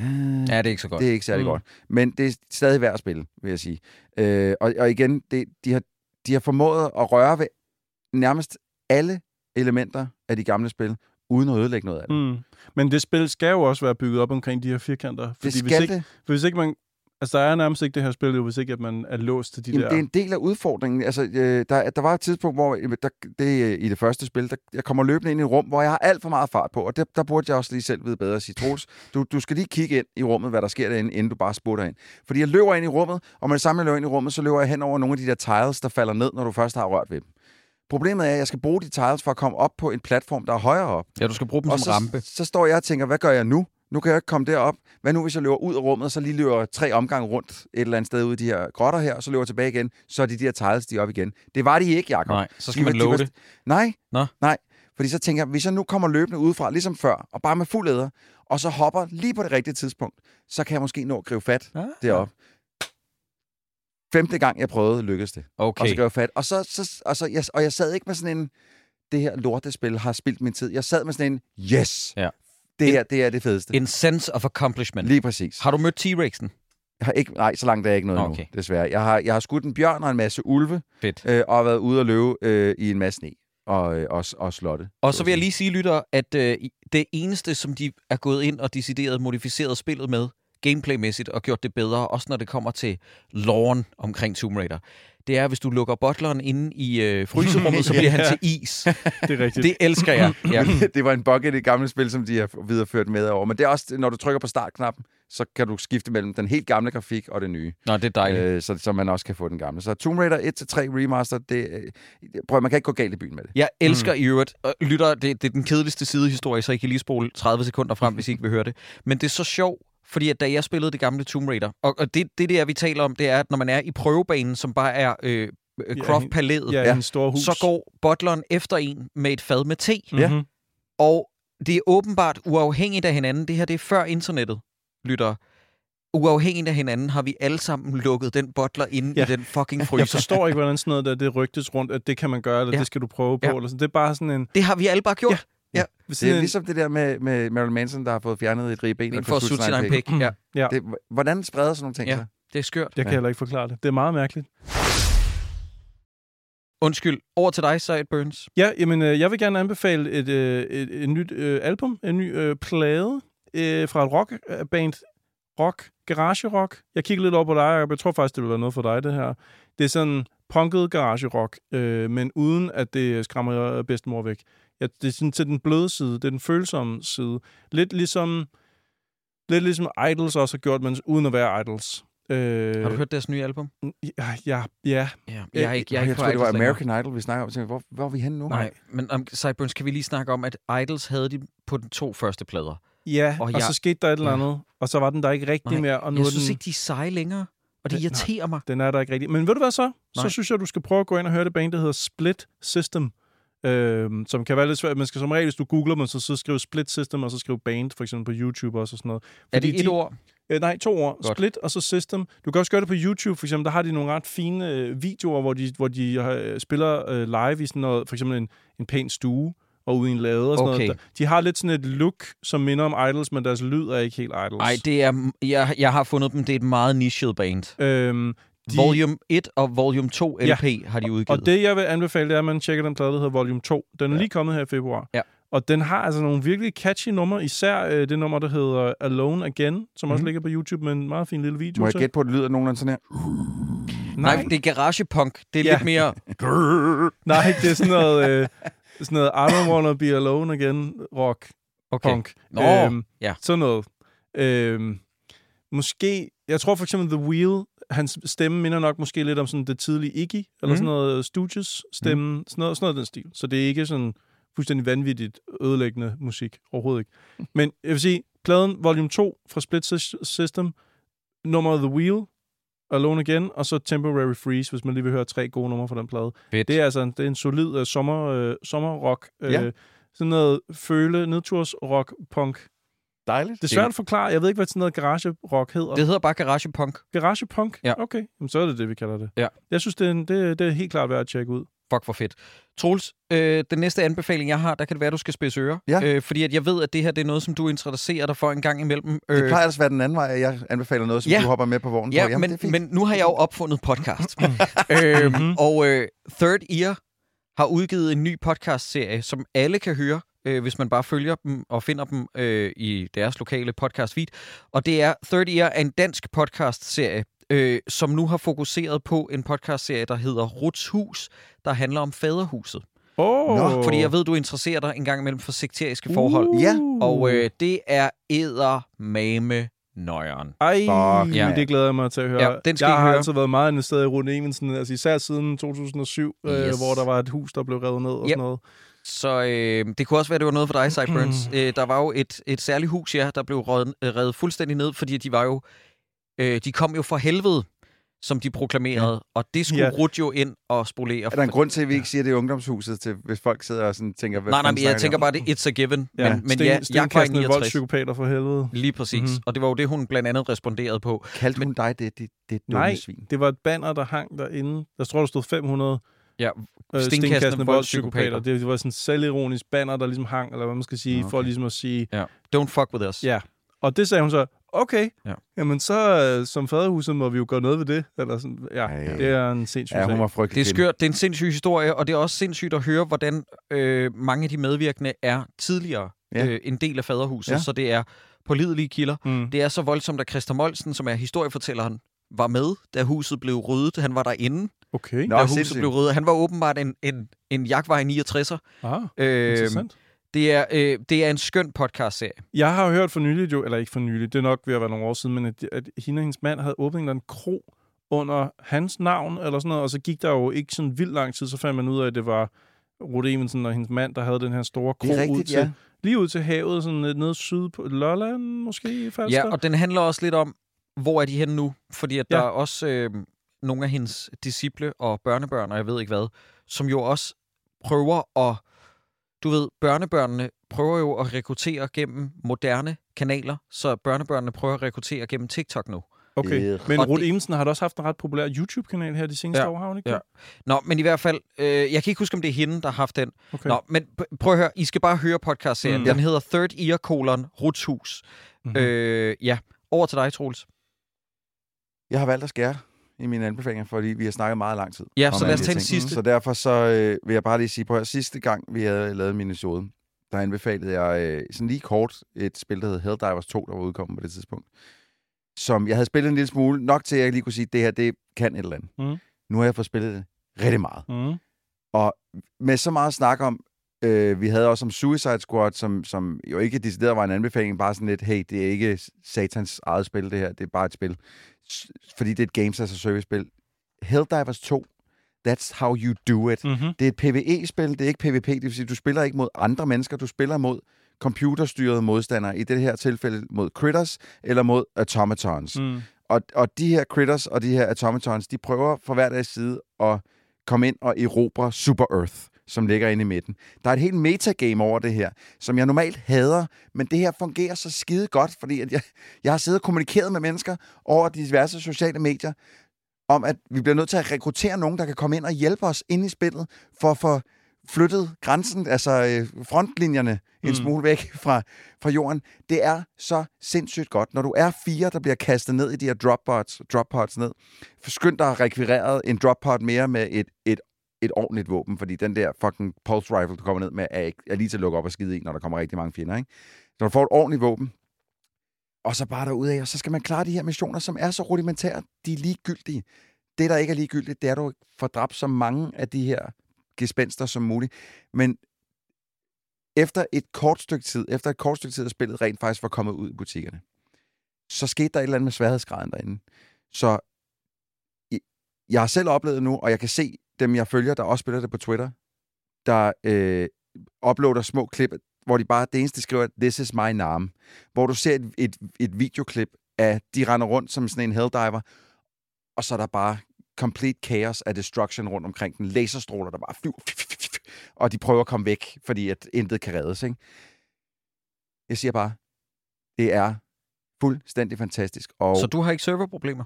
øh, Ja, det er ikke så godt. det er ikke særlig mm. godt. Men det er stadig værd at spille, vil jeg sige. Øh, og, og igen, det, de, har, de har formået at røre ved nærmest alle elementer af de gamle spil, uden at ødelægge noget af det. Mm. Men det spil skal jo også være bygget op omkring de her firkanter. Det Fordi hvis skal ikke, det. For hvis ikke man... Altså, der er nærmest ikke det her spil, hvis ikke at man er låst til de Jamen, der... det er en del af udfordringen. Altså, øh, der, der var et tidspunkt, hvor der, det, øh, i det første spil, der, jeg kommer løbende ind i et rum, hvor jeg har alt for meget fart på, og det, der burde jeg også lige selv vide bedre at sige, Troels, du, du skal lige kigge ind i rummet, hvad der sker derinde, inden du bare sputter ind. Fordi jeg løber ind i rummet, og med det samme, jeg løber ind i rummet, så løber jeg hen over nogle af de der tiles, der falder ned, når du først har rørt ved dem. Problemet er, at jeg skal bruge de tiles for at komme op på en platform, der er højere op. Ja, du skal bruge dem Og som så, rampe. så står jeg og tænker, hvad gør jeg nu? Nu kan jeg ikke komme derop. Hvad nu, hvis jeg løber ud af rummet, og så lige løber tre omgange rundt et eller andet sted ud i de her grotter her, og så løber jeg tilbage igen, så er de der tiles, de er op igen. Det var de ikke, Jacob. Nej, så skal De man de love det. Nej, Nå. nej. Fordi så tænker jeg, hvis jeg nu kommer løbende udefra, ligesom før, og bare med fuld æder, og så hopper lige på det rigtige tidspunkt, så kan jeg måske nå at gribe fat Ah. deroppe. Femte gang, jeg prøvede, lykkedes det. Okay. Og så gribe fat. Og, så, så, og, så, jeg, og jeg sad ikke med sådan en, det her lortespil har spildt min tid. Jeg sad med sådan en, yes, Ja. det her, det er det fedeste. En sense of accomplishment. Lige præcis. Har du mødt T-Rexen? Jeg har ikke, nej, så langt er jeg ikke noget Okay. nu, desværre. Jeg har, jeg har skudt en bjørn og en masse ulve, Fedt. øh, og har været ude og løbe øh, i en masse sne og, øh, og, og slotte. Og så vil jeg lige sige, lytter, at øh, det eneste, som de er gået ind og decideret modificeret spillet med, gameplaymæssigt, og gjort det bedre, også når det kommer til loven omkring Tomb Raider, det er, hvis du lukker butleren inde i øh, fryserummet, så bliver han Ja. til is. Det er rigtigt. Det elsker jeg. Ja. det var en bug i det gamle spil, som de har videreført med over. Men det er også, når du trykker på startknappen, så kan du skifte mellem den helt gamle grafik og det nye. Nå, det er dejligt. Øh, så, så man også kan få den gamle. Så Tomb Raider 1-3 Remaster, det, øh, prøv, man kan ikke gå galt i byen med det. Jeg elsker mm. i øvrigt, og lytter, det, det er den kedeligste sidehistorie, så I kan lige spole 30 sekunder frem, hvis I ikke vil høre det. Men det er så sjovt, fordi at da jeg spillede det gamle Tomb Raider, og, og det, det der, vi taler om, det er, at når man er i prøvebanen, som bare er øh, øh, Ja, Croft hende- Palæet, Ja, Ja. hus. så går butleren efter en med et fad med te. Ja. Mhm. Og det er åbenbart uafhængigt af hinanden. Det her, det er før internettet, lytter. Uafhængigt af hinanden har vi alle sammen lukket den butler inde ja. Ja. i den fucking Jeg fryser. forstår ikke, hvordan sådan noget der, det rygtes rundt, at det kan man gøre, eller Ja. ja. det skal du prøve på. Ja. Eller sådan. Det er bare sådan en... Det har vi alle bare gjort. Ja. Det Sådan er ligesom det der med, med Marilyn Manson, der har fået fjernet et ribben. ja. For at sutte sin egen pik. Ja, ja, Det, hvordan spreder sådan nogle ting Ja. sig? det er skørt. jeg kan Ja. heller ikke forklare det. Det er meget mærkeligt. Undskyld. Over til dig, Sideburns. Ja, jamen, øh, jeg vil gerne anbefale et, øh, et, et nyt øh, album, en ny øh, plade øh, fra et rockband, rock, garage rock. Jeg kigger lidt over på dig, og jeg tror faktisk, det vil være noget for dig, det her. Det er sådan punket garage rock, øh, men uden at det skræmmer bedstemor væk. Ja, det er sådan til den bløde side, det er den følsomme side. Lidt ligesom, lidt ligesom Idols også har gjort, men uden at være Idols. Øh, Har du hørt deres nye album? Ja, ja, ja. Ja. Jeg, er ikke, jeg, er jeg ikke på tror, det var Idols længere. American Idol, vi snakker om. Hvor, hvor er vi henne nu? Nej, men um, Sideburns, kan vi lige snakke om, at Idols havde de på de to første plader. Ja, Og og, jeg- så skete der et eller Ja. andet, og så var den der ikke rigtig Nej, mere, og nu Jeg er synes den... ikke, de er seje længere. Og det irriterer mig. Den er der ikke rigtig. Men ved du hvad så? Nej. Nej. Så synes jeg, du skal prøve at gå ind og høre det band, der hedder Split System. Øh, som kan være lidt svært. Man skal som regel, hvis du googler dem, så, så skrive Split System, og så skrive band, for eksempel på YouTube også og sådan noget. Er det et de, ord? Øh, nej, to ord. Godt. Split og så System. Du kan også gøre det på YouTube, for eksempel. Der har de nogle ret fine øh, videoer, hvor de, hvor de øh, spiller øh, live i sådan noget, for eksempel en, en pæn stue og ude i en lade og sådan Okay. noget. De har lidt sådan et look, som minder om Idols, men deres lyd er ikke helt Idols. Nej, det er... Jeg, jeg har fundet dem. Det er et meget nichet band. Øhm, De... Volume 1 og Volume 2 LP Ja. har de udgivet. Og det, jeg vil anbefale, det er, at man tjekker den plade, der hedder Volume 2. Den er Ja. lige kommet her i februar. Ja. Og den har altså nogle virkelig catchy numre, især øh, det nummer, der hedder Alone Again, som også Mhm. ligger på YouTube med en meget fin lille video Må jeg gætte på, at det lyder nogenlunde sådan her? Nej, det er garagepunk. Det er Ja. lidt mere... Nej, det er sådan noget, øh, sådan noget I don't wanna be alone again rock Okay. punk. Nå, Øhm, ja. Sådan noget. Øhm, måske, jeg tror for eksempel The Wheel, hans stemme minder nok måske lidt om sådan det tidlige Iggy, eller Mhm. sådan noget Stooges stemme, sådan, noget, sådan noget den stil. Så det er ikke sådan fuldstændig vanvittigt ødelæggende musik, overhovedet ikke. Men jeg vil sige, pladen volume 2 fra Split Sys- System, nummer The Wheel, Alone Again, og så Temporary Freeze, hvis man lige vil høre tre gode numre fra den plade. Fedt. Det er altså en, det er en solid uh, sommer, uh, sommerrock. Uh, Ja. Sådan noget føle, nedturs rock, punk. Dejligt. Det er svært at forklare. Jeg ved ikke, hvad sådan noget garage rock hedder. Det hedder bare garagepunk. Garage punk? Ja. Okay, Jamen, så er det det, vi kalder det. Ja. Jeg synes, det er, en, det, det er helt klart værd at tjekke ud. Fuck, hvor fedt. Troels, øh, den næste anbefaling, jeg har, der kan det være, du skal spidse ører. Ja. Øh, fordi at jeg ved, at det her det er noget, som du interesserer dig for en gang imellem. Det Øh, plejer altså at være den anden vej, at jeg anbefaler noget, som Ja. du hopper med på vognen Ja, på. Jamen, men, det er fint. men nu har jeg jo opfundet podcast. Mhm. og øh, Third Ear har udgivet en ny podcast-serie, som alle kan høre, øh, hvis man bare følger dem og finder dem øh, i deres lokale podcast-feed. Og det er Third Ear er en dansk podcast-serie, øh, som nu har fokuseret på en podcast-serie, der hedder Ruts Hus, der handler om faderhuset. Oh. Nå, Fordi jeg ved, du interesserer dig en gang imellem for sekteriske forhold. Uh. Ja. Og øh, det er eddermame nøjeren. Ej, Fuck, ja. det glæder jeg mig til at høre. Ja, den skal jeg I har høre. altid været meget investeret i Rune Evensen, altså især siden 2007, yes. øh, Yes. hvor der var et hus, der blev revet ned og Yep. sådan noget. Så øh, det kunne også være, det var noget for dig, Sideburns. øh, der var jo et, et særligt hus, ja, der blev revet, øh, revet fuldstændig ned, fordi de var jo... Øh, de kom jo fra helvede, som de proklamerede, ja. og det skulle Ja. Rut jo ind og spolere. Er der en grund til, at vi ikke siger, at det er ungdomshuset, til, hvis folk sidder og sådan tænker, hvad Nej, nej, men jeg tænker bare, det it's a given. Ja, Men, men sten, ja, jeg stenkastende 69. voldspsykopater for helvede. Lige præcis. Mhm. Mm-hmm. Og det var jo det, hun blandt andet responderede på. Kaldte hun dig det, det, det dumme Nej, svin? det var et banner, der hang derinde. Der tror, der stod 500 Ja, Stenkastende stenkastende voldspsykopater. voldspsykopater. Det, det var sådan en selvironisk banner, der ligesom hang, eller hvad man skal sige, Nå, for okay. ligesom at sige, don't fuck with us. ja. Og det sagde hun så, okay, Ja. jamen så øh, som faderhuset må vi jo gøre noget ved det. Eller sådan, ja, Ej. det er en sindssyg Ja, hun var Det er skørt. Det er en sindssyg historie, og det er også sindssygt at høre, hvordan øh, mange af de medvirkende er tidligere Ja. ja. øh, en del af faderhuset. Ja. Ja. Så det er pålidelige kilder. Mm. Det er så voldsomt, at Christa Molsen, som er historiefortælleren, var med, da huset blev ryddet. Han var derinde, Okay. Nå, da huset sindssygt. blev ryddet. Han var åbenbart en, en, en jagtvej 69'er. Ah, Øh, interessant. det, er, øh, det er en skøn podcast-serie. Jeg har jo hørt for nylig, jo, eller ikke for nylig, det er nok ved at være nogle år siden, men at, at hende og hendes mand havde åbnet en eller anden kro under hans navn, eller sådan noget, og så gik der jo ikke sådan vildt lang tid, så fandt man ud af, at det var Ruth Evensen og hendes mand, der havde den her store kro er ud rigtigt, til, ja. lige ud til havet, sådan lidt nede syd på Lolland, måske, Falster? Ja, og den handler også lidt om, hvor er de henne nu? Fordi at Ja. der er også øh, nogle af hendes disciple og børnebørn, og jeg ved ikke hvad, som jo også prøver at... Du ved, børnebørnene prøver jo at rekruttere gennem moderne kanaler, så børnebørnene prøver at rekruttere gennem TikTok nu. Okay, Øh, men det- Evensen har da også haft en ret populær YouTube-kanal her de seneste Ja, år, har hun ikke ja. Nå, men i hvert fald, øh, jeg kan ikke huske, om det er hende, der har haft den. Okay. Nå, men prøv at høre, I skal bare høre podcast-serien. Mm. Den hedder Third Ear, colon, Ruts Hus. Mhm. Mm-hmm. Øh, ja, over til dig, Troels. Jeg har valgt at skære i mine anbefalinger, fordi vi har snakket meget lang tid. Ja, så lad os tage den sidste. Så derfor så øh, vil jeg bare lige sige, på sidste gang, vi havde lavet min episode, der anbefalede jeg øh, sådan lige kort et spil, der hed Helldivers 2, der var udkommet på det tidspunkt. Som jeg havde spillet en lille smule, nok til at jeg lige kunne sige, at det her, det kan et eller andet. Mhm. Nu har jeg fået spillet det rigtig meget. Mm. Og med så meget snak om, øh, vi havde også om Suicide Squad, som, som jo ikke decideret var en anbefaling, bare sådan lidt, hey, det er ikke satans eget spil, det her, det er bare et spil. Fordi det er et Games as a Service-spil. Helldivers 2, that's how you do it. Mm-hmm. Det er et PvE-spil, det er ikke PvP, det vil sige, du spiller ikke mod andre mennesker, du spiller mod computerstyrede modstandere, i det her tilfælde mod critters eller mod automatons. Mm. Og, og de her critters og de her automatons, de prøver fra hver deres side at komme ind og erobre Super Earth, som ligger inde i midten. Der er et helt metagame over det her, som jeg normalt hader, men det her fungerer så skide godt, fordi at jeg, jeg har siddet og kommunikeret med mennesker over diverse sociale medier, om at vi bliver nødt til at rekruttere nogen, der kan komme ind og hjælpe os ind i spillet, for at få flyttet grænsen, altså øh, frontlinjerne en Mm. smule væk fra, fra jorden. Det er så sindssygt godt. Når du er fire, der bliver kastet ned i de her droppods, droppods ned, skynd dig at rekvirere en droppod mere med et, et, et ordentligt våben, fordi den der fucking pulse rifle, du kommer ned med, er, ikke, er lige til at lukke op og skide i, når der kommer rigtig mange fjender. Ikke? Så du får et ordentligt våben, og så bare derudad, og så skal man klare de her missioner, som er så rudimentære, de er ligegyldige. Det, der ikke er ligegyldigt, det er, at du får dræbt så mange af de her gespenster som muligt. Men efter et kort stykke tid, efter et kort stykke tid, at spillet rent faktisk var kommet ud i butikkerne, så skete der et eller andet med sværhedsgraden derinde. Så jeg har selv oplevet nu, og jeg kan se dem, jeg følger, der også spiller det på Twitter, der øh, uploader små klip, hvor de bare, det eneste de skriver, er, this is my name. Hvor du ser et, et, et videoklip af, de render rundt som sådan en helldiver, og så er der bare complete chaos af destruction rundt omkring den. Laserstråler, der bare flyver, og de prøver at komme væk, fordi at intet kan reddes. Ikke? Jeg siger bare, det er fuldstændig fantastisk. Og Så du har ikke serverproblemer?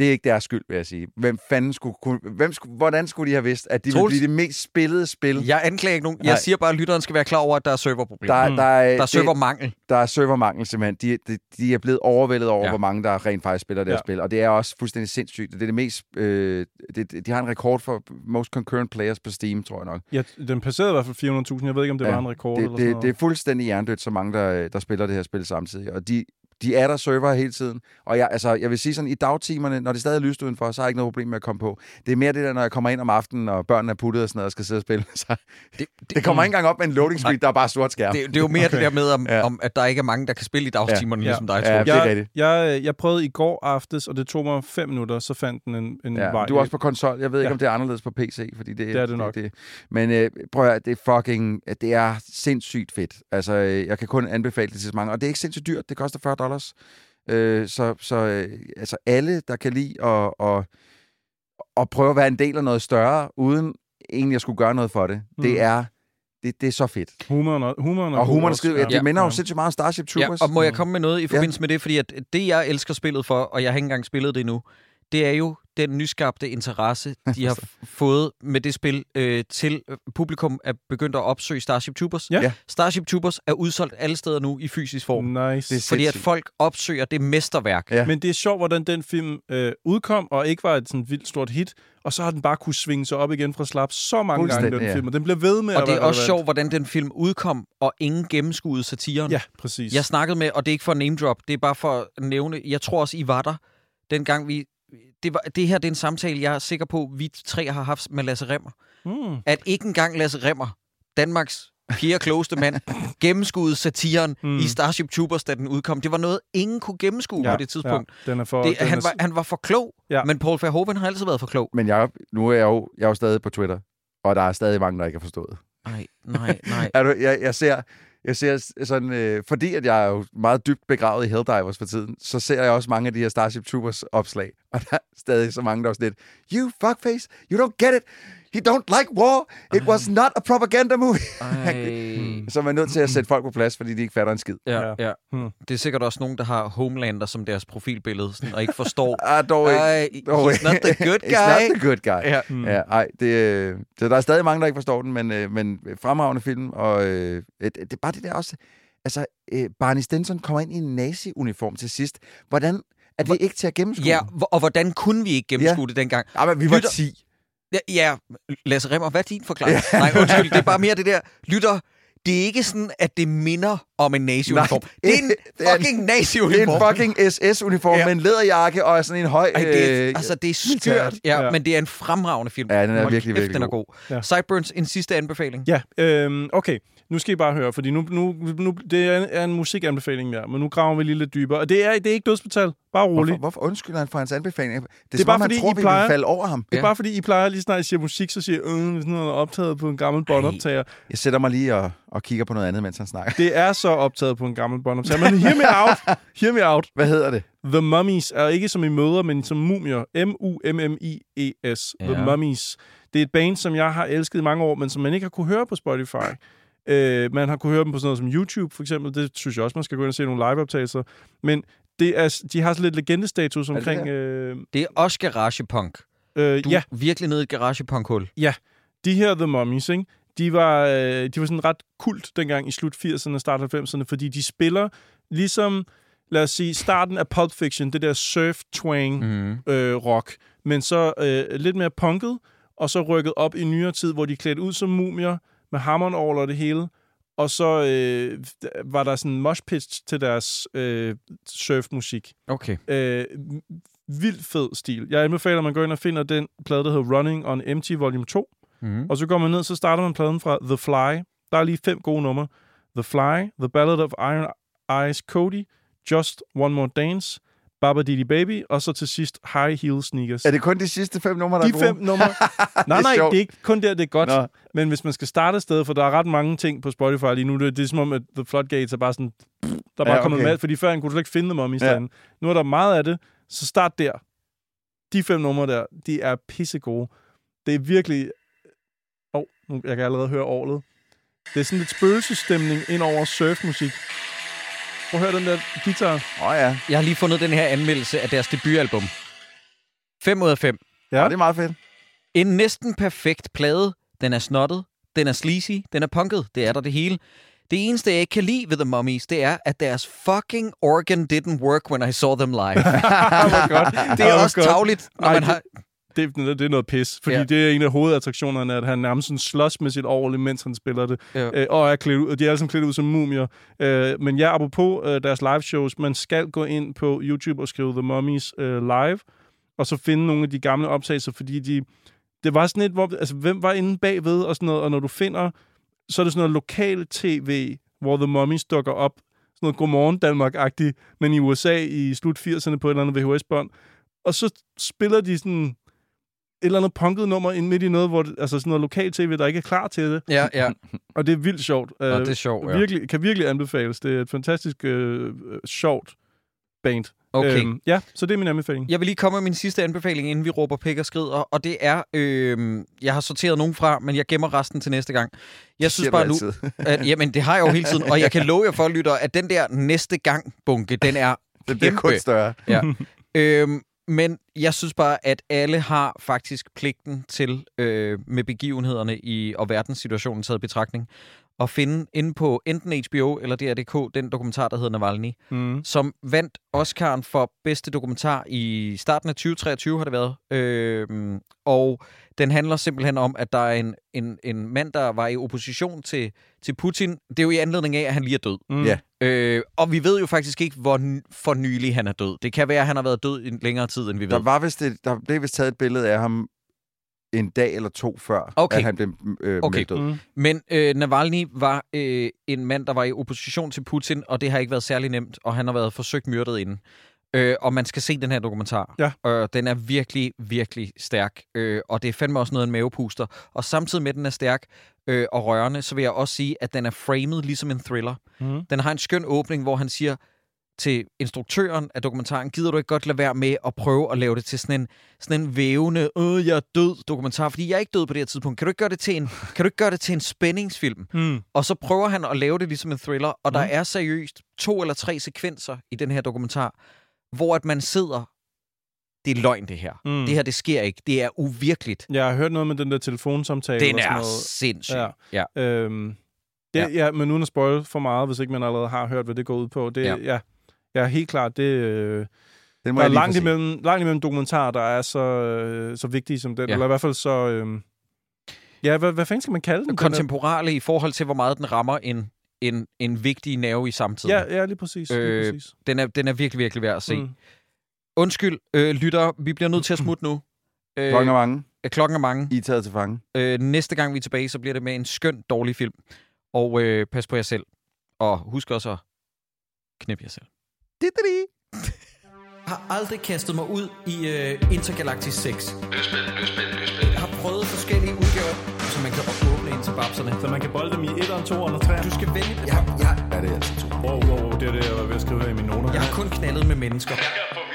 Det er ikke deres skyld, vil jeg sige. Hvem fanden skulle, kunne, hvem skulle, hvordan skulle de have vidst, at de ville Troels? blive det mest spillede spil? Jeg anklager ikke nogen. Jeg Nej. siger bare, at lytteren skal være klar over, at der er serverproblemer. Der, Der, der, er, der er servermangel. der er servermangel simpelthen. De, de, de er blevet overvældet over, Ja. hvor mange der rent faktisk spiller det her Ja. spil. Og det er også fuldstændig sindssygt. Det er det mest... Øh, det, de har en rekord for most concurrent players på Steam, tror jeg nok. Ja, den passerede i hvert fald 400.000. Jeg ved ikke, om det Ja, var en rekord Det, eller sådan det, noget. det er fuldstændig hjernedødt, så mange, der, der spiller det her spil samtidig. Og de, de er der server hele tiden. Og jeg, altså, jeg vil sige sådan, i dagtimerne, når det stadig er lyst udenfor, så har jeg ikke noget problem med at komme på. Det er mere det der, når jeg kommer ind om aftenen, og børnene er puttet og sådan noget, og skal sidde og spille. Så Det, det kommer ikke engang op med en loading screen, der er bare sort skærm. det, det er jo mere okay. det der med, om, Ja. ja. om, at der ikke er mange, der kan spille i dagtimerne, Ja. ja. ligesom dig, Ja, Troels. det er jeg, rigtigt. jeg, jeg prøvede i går aftes, og det tog mig fem minutter, så fandt den en, en Ja, vej. du er også på konsol. Jeg ved ikke, Ja. om det er anderledes på PC, fordi det, Det er det nok. Det, men øh, prøv at høre, det er fucking... Det er sindssygt fedt. Altså, øh, jeg kan kun anbefale det til så mange. Og det er ikke sindssygt dyrt. Det koster 40 dollars. Øh, så så øh, altså, alle, der kan lide at, at, at prøve at være en del af noget større, uden egentlig at skulle gøre noget for det, Mm. det er... Det, det er så fedt. Humoren, og- humoren Og god humoren er skide... Ja. Ja. Det minder jo Ja. sindssygt meget om Starship Ja, Troopers. og må jeg komme med noget i forbindelse med det? Fordi at det, jeg elsker spillet for, og jeg har ikke engang spillet det endnu, det er jo den nyskabte interesse, de har fået med det spil øh, til øh, publikum er begyndt at opsøge Starship Troopers. Ja. Ja. Starship Troopers er udsolgt alle steder nu i fysisk form. Nice. Det er Fordi at folk opsøger det mesterværk. Ja. Men det er sjovt, hvordan den film øh, udkom, og ikke var et sådan vildt stort hit, og så har den bare kunne svinge sig op igen fra slap så mange gange, den ja. film, og den bliver ved med Og at det er også relevant. sjovt, hvordan den film udkom, og ingen gennemskuede satiren. Ja, præcis. Jeg snakkede med, og det er ikke for name drop, det er bare for at nævne, jeg tror også, I var der, dengang vi... Det, var, det her det er en samtale, jeg er sikker på, vi tre har haft med Lasse Remmer. Mm. At ikke engang Lasse Remmer, Danmarks fjerde klogeste mand, gennemskuede satiren Mm. i Starship Troopers, da den udkom. Det var noget, ingen kunne gennemskue Ja, på det tidspunkt. Ja, den er for... Det, den han, er, var, han var for klog, Ja. ja. men Paul Verhoeven har altid været for klog. Men jeg, nu er jeg, jo, jeg er jo stadig på Twitter, og der er stadig mange, der ikke har forstået. Nej, nej, nej. Er du, jeg, jeg ser, jeg ser sådan, øh, fordi at jeg er jo meget dybt begravet i Helldivers for tiden, så ser jeg også mange af de her Starship Troopers opslag, og der er stadig så mange, der er sådan lidt, you fuckface, you don't get it, he don't like war, it was not a propaganda movie. Så man er nødt til at sætte folk på plads, fordi de ikke fatter en skid. Ja, Ja. ja. Hmm. Det er sikkert også nogen, der har Homelander som deres profilbillede, sådan, og ikke forstår, Ah, dog ikke. Ej, Dog he's not the good It's not guy. the good guy. Ja. Mm. Ja, ej, det, øh, så der er stadig mange, der ikke forstår den, men, øh, men fremragende film, og øh, det, det er bare det der også, altså, øh, Barney Stinson kommer ind i en nazi-uniform til sidst. Hvordan er det ikke til at gennemskue? Ja, og hvordan kunne vi ikke gennemskue ja. det dengang? ja men vi var Lytter- 10. Ja, ja, Lasse Remmer, hvad er din forklaring? Nej, undskyld, det er bare mere det der, lytter, det er ikke sådan, at det minder om en nazi-uniform. Nej, Det er en det er en- fucking Det er nazi-uniform. en fucking SS-uniform Ja. med en læderjakke og sådan en høj... Ej, det er, øh, altså, det er skørt, ja, Ja. men det er en fremragende film. Ja, den er Hold virkelig, virkelig den er god. god. Ja. Sideburns, en sidste anbefaling. Ja, øhm, okay. Nu skal I bare høre, fordi nu, nu, nu det er en, er en musikanbefaling mere, men nu graver vi lige lidt dybere. Og det er, det er ikke dødsmetal. Bare rolig. Hvorfor, hvorfor undskylder han for hans anbefaling? Det er, er som bare om, fordi, tror, I plejer- falde over ham. Det er Ja. bare fordi, I plejer lige snart, I siger musik, så siger jeg, øh, hvis noget er optaget på en gammel båndoptager. Jeg sætter mig lige og, og kigger på noget andet, mens han snakker. Det er så optaget på en gammel båndoptager. Men hear me out. Hear me out. Hvad hedder det? The Mummies er ikke som i møder, men som mumier. M-U-M-M-I-E-S. The Ja. Mummies. Det er et band, som jeg har elsket i mange år, men som man ikke har kunne høre på Spotify. Øh, man har kunne høre dem på sådan noget som YouTube, for eksempel. Det synes jeg også, man skal gå ind og se nogle liveoptagelser. Men det er, de har sådan lidt legendestatus det omkring... Øh, Det er også garagepunk. øh, Du ja, er virkelig nede i et garagepunk-hul. de her The Mummies, ikke? De var, øh, de var sådan ret kult dengang i slut 80'erne og start 90'erne, fordi de spiller ligesom, lad os sige, starten af Pulp Fiction, det der surf-twang Mm. øh, rock, men så øh, lidt mere punket, og så rykket op i nyere tid, hvor de er klædt ud som mumier, med hammeren over det hele, og så øh, var der sådan en mosh pitch til deres øh, surfmusik. Okay. Øh, vildt fed stil. Jeg anbefaler, at man går ind og finder den plade, der hedder Running on Empty Volume 2, Mm. og så går man ned, så starter man pladen fra The Fly. Der er lige fem gode numre. The Fly, The Ballad of Iron Eyes Cody, Just One More Dance, Baba Didi Baby, og så til sidst High Heel Sneakers. Er det kun de sidste fem numre, der er de fem gode? numre? nej, nej, sjovt. det er ikke kun der, det er godt. Nå. Men hvis man skal starte et sted, for der er ret mange ting på Spotify lige nu, det, det er som om, at The Floodgates er bare sådan, der er bare Ja, ja, kommet okay. med, fordi før kunne du slet ikke finde dem om i Ja. stedet. Nu er der meget af det, så start der. De fem numre der, de er pissegode. Det er virkelig... Jeg kan allerede høre året. Det er sådan lidt spøgelsesstemning ind over surfmusik. Prøv at høre den der guitar. Åh oh, ja. Jeg har lige fundet den her anmeldelse af deres debutalbum. 5 ud af 5. Ja. ja. det er meget fedt. En næsten perfekt plade. Den er snottet, den er sleazy, den er punket. Det er der det hele. Det eneste, jeg ikke kan lide ved The Mummies, det er, at deres fucking organ didn't work when I saw them live. det er også tavligt, når Ej, man har... Det, det er noget pis, fordi Ja. det er en af hovedattraktionerne, at han nærmest sådan slås med sit overle, mens han spiller det. Ja. Øh, og er klædt ud, de er alle sammen klædt ud som mumier. Øh, men ja, apropos øh, deres live shows, man skal gå ind på YouTube og skrive The Mummies øh, live, og så finde nogle af de gamle optagelser, fordi de, det var sådan et, hvor, altså, hvem var inde bagved og sådan noget, og når du finder, så er det sådan noget lokal tv, hvor The Mummies dukker op, sådan noget Godmorgen Danmark-agtigt, men i USA i slut 80'erne på et eller andet VHS-bånd, og så spiller de sådan et eller andet punket nummer ind midt i noget, hvor det, altså sådan noget lokal tv, der ikke er klar til det. Ja, ja. Og det er vildt sjovt. Og det er sjovt, ja. virkelig, kan virkelig anbefales. Det er et fantastisk øh, øh, sjovt band. Okay. Øhm, ja, så det er min anbefaling. Jeg vil lige komme med min sidste anbefaling, inden vi råber pæk og skrider, og det er, øh, jeg har sorteret nogen fra, men jeg gemmer resten til næste gang. Jeg synes Siger bare nu, at, jamen det har jeg jo hele tiden, og jeg kan love jer for, lytter, at den der næste gang bunke, den er Det bliver kun større. Ja. øhm, men jeg synes bare, at alle har faktisk pligten til, øh, med begivenhederne i, og verdenssituationen taget i betragtning, at finde inde på enten HBO eller DR.dk den dokumentar, der hedder Navalny, Mm. som vandt Oscar'en for bedste dokumentar i starten af 2023, har det været. Øhm, og den handler simpelthen om, at der er en, en, en mand, der var i opposition til, til Putin. Det er jo i anledning af, at han lige er død. Mm. Ja. Øh, og vi ved jo faktisk ikke, hvor for nylig han er død. Det kan være, at han har været død i en længere tid, end vi ved. Der var vist et, der blev vist taget et billede af ham en dag eller to før, Okay. at han blev øh, Okay. meldt død. Mm. Men øh, Navalny var øh, en mand, der var i opposition til Putin, og det har ikke været særlig nemt, og han har været forsøgt myrdet inden. Øh, og man skal se den her dokumentar. Ja. Øh, den er virkelig, virkelig stærk. Øh, og det er fandme også noget af en mavepuster. Og samtidig med, at den er stærk øh, og rørende, så vil jeg også sige, at den er framed ligesom en thriller. Mm. Den har en skøn åbning, hvor han siger til instruktøren af dokumentaren, gider du ikke godt lade være med at prøve at lave det til sådan en, sådan en vævende, øh, jeg er død dokumentar, fordi jeg er ikke død på det her tidspunkt. Kan du ikke gøre det til en, kan du ikke gøre det til en spændingsfilm? Mm. Og så prøver han at lave det ligesom en thriller, og der Mm. er seriøst to eller tre sekvenser i den her dokumentar, hvor at man sidder, det er løgn det her. Mm. Det her, det sker ikke. Det er uvirkeligt. Jeg har hørt noget med den der telefonsamtale. Den og sådan er noget. sindssyg. Ja. Ja. Øhm, det, ja. ja, men uden at spoil for meget, hvis ikke man allerede har hørt, hvad det går ud på. Det, Ja. ja. Ja, helt klart. Det, øh, Den må der er lige langt imellem, langt imellem dokumentarer, der er så, øh, så vigtige som den. Ja. Eller i hvert fald så... Øh, ja, hvad, hvad fanden skal man kalde den? Den er- Kontemporale i forhold til, hvor meget den rammer en, en, en vigtig nerve i samtiden. Ja, ja, lige præcis. Lige Øh, præcis. Den, er, den er virkelig, virkelig værd at se. Mm. Undskyld, øh, lytter, vi bliver nødt til at smutte nu. Øh, Klokken er mange. klokken er mange. I er taget til fange. Øh, næste gang vi er tilbage, så bliver det med en skøn, dårlig film. Og øh, pas på jer selv. Og husk også at knippe jer selv. Har aldrig kastet mig ud i øh, Intergalactic 6. Jeg har prøvet forskellige udgaver, som så man kan åbne ind til babserne. Så man kan bolde dem i 1'eren, 2'eren og 3'eren. Du skal vælge det. Ja, ja. Ja, det er altså to. Wow, wow, wow, det er det, jeg var ved at skrive her i mine noter. Jeg har kun knaldet med mennesker. Jeg kan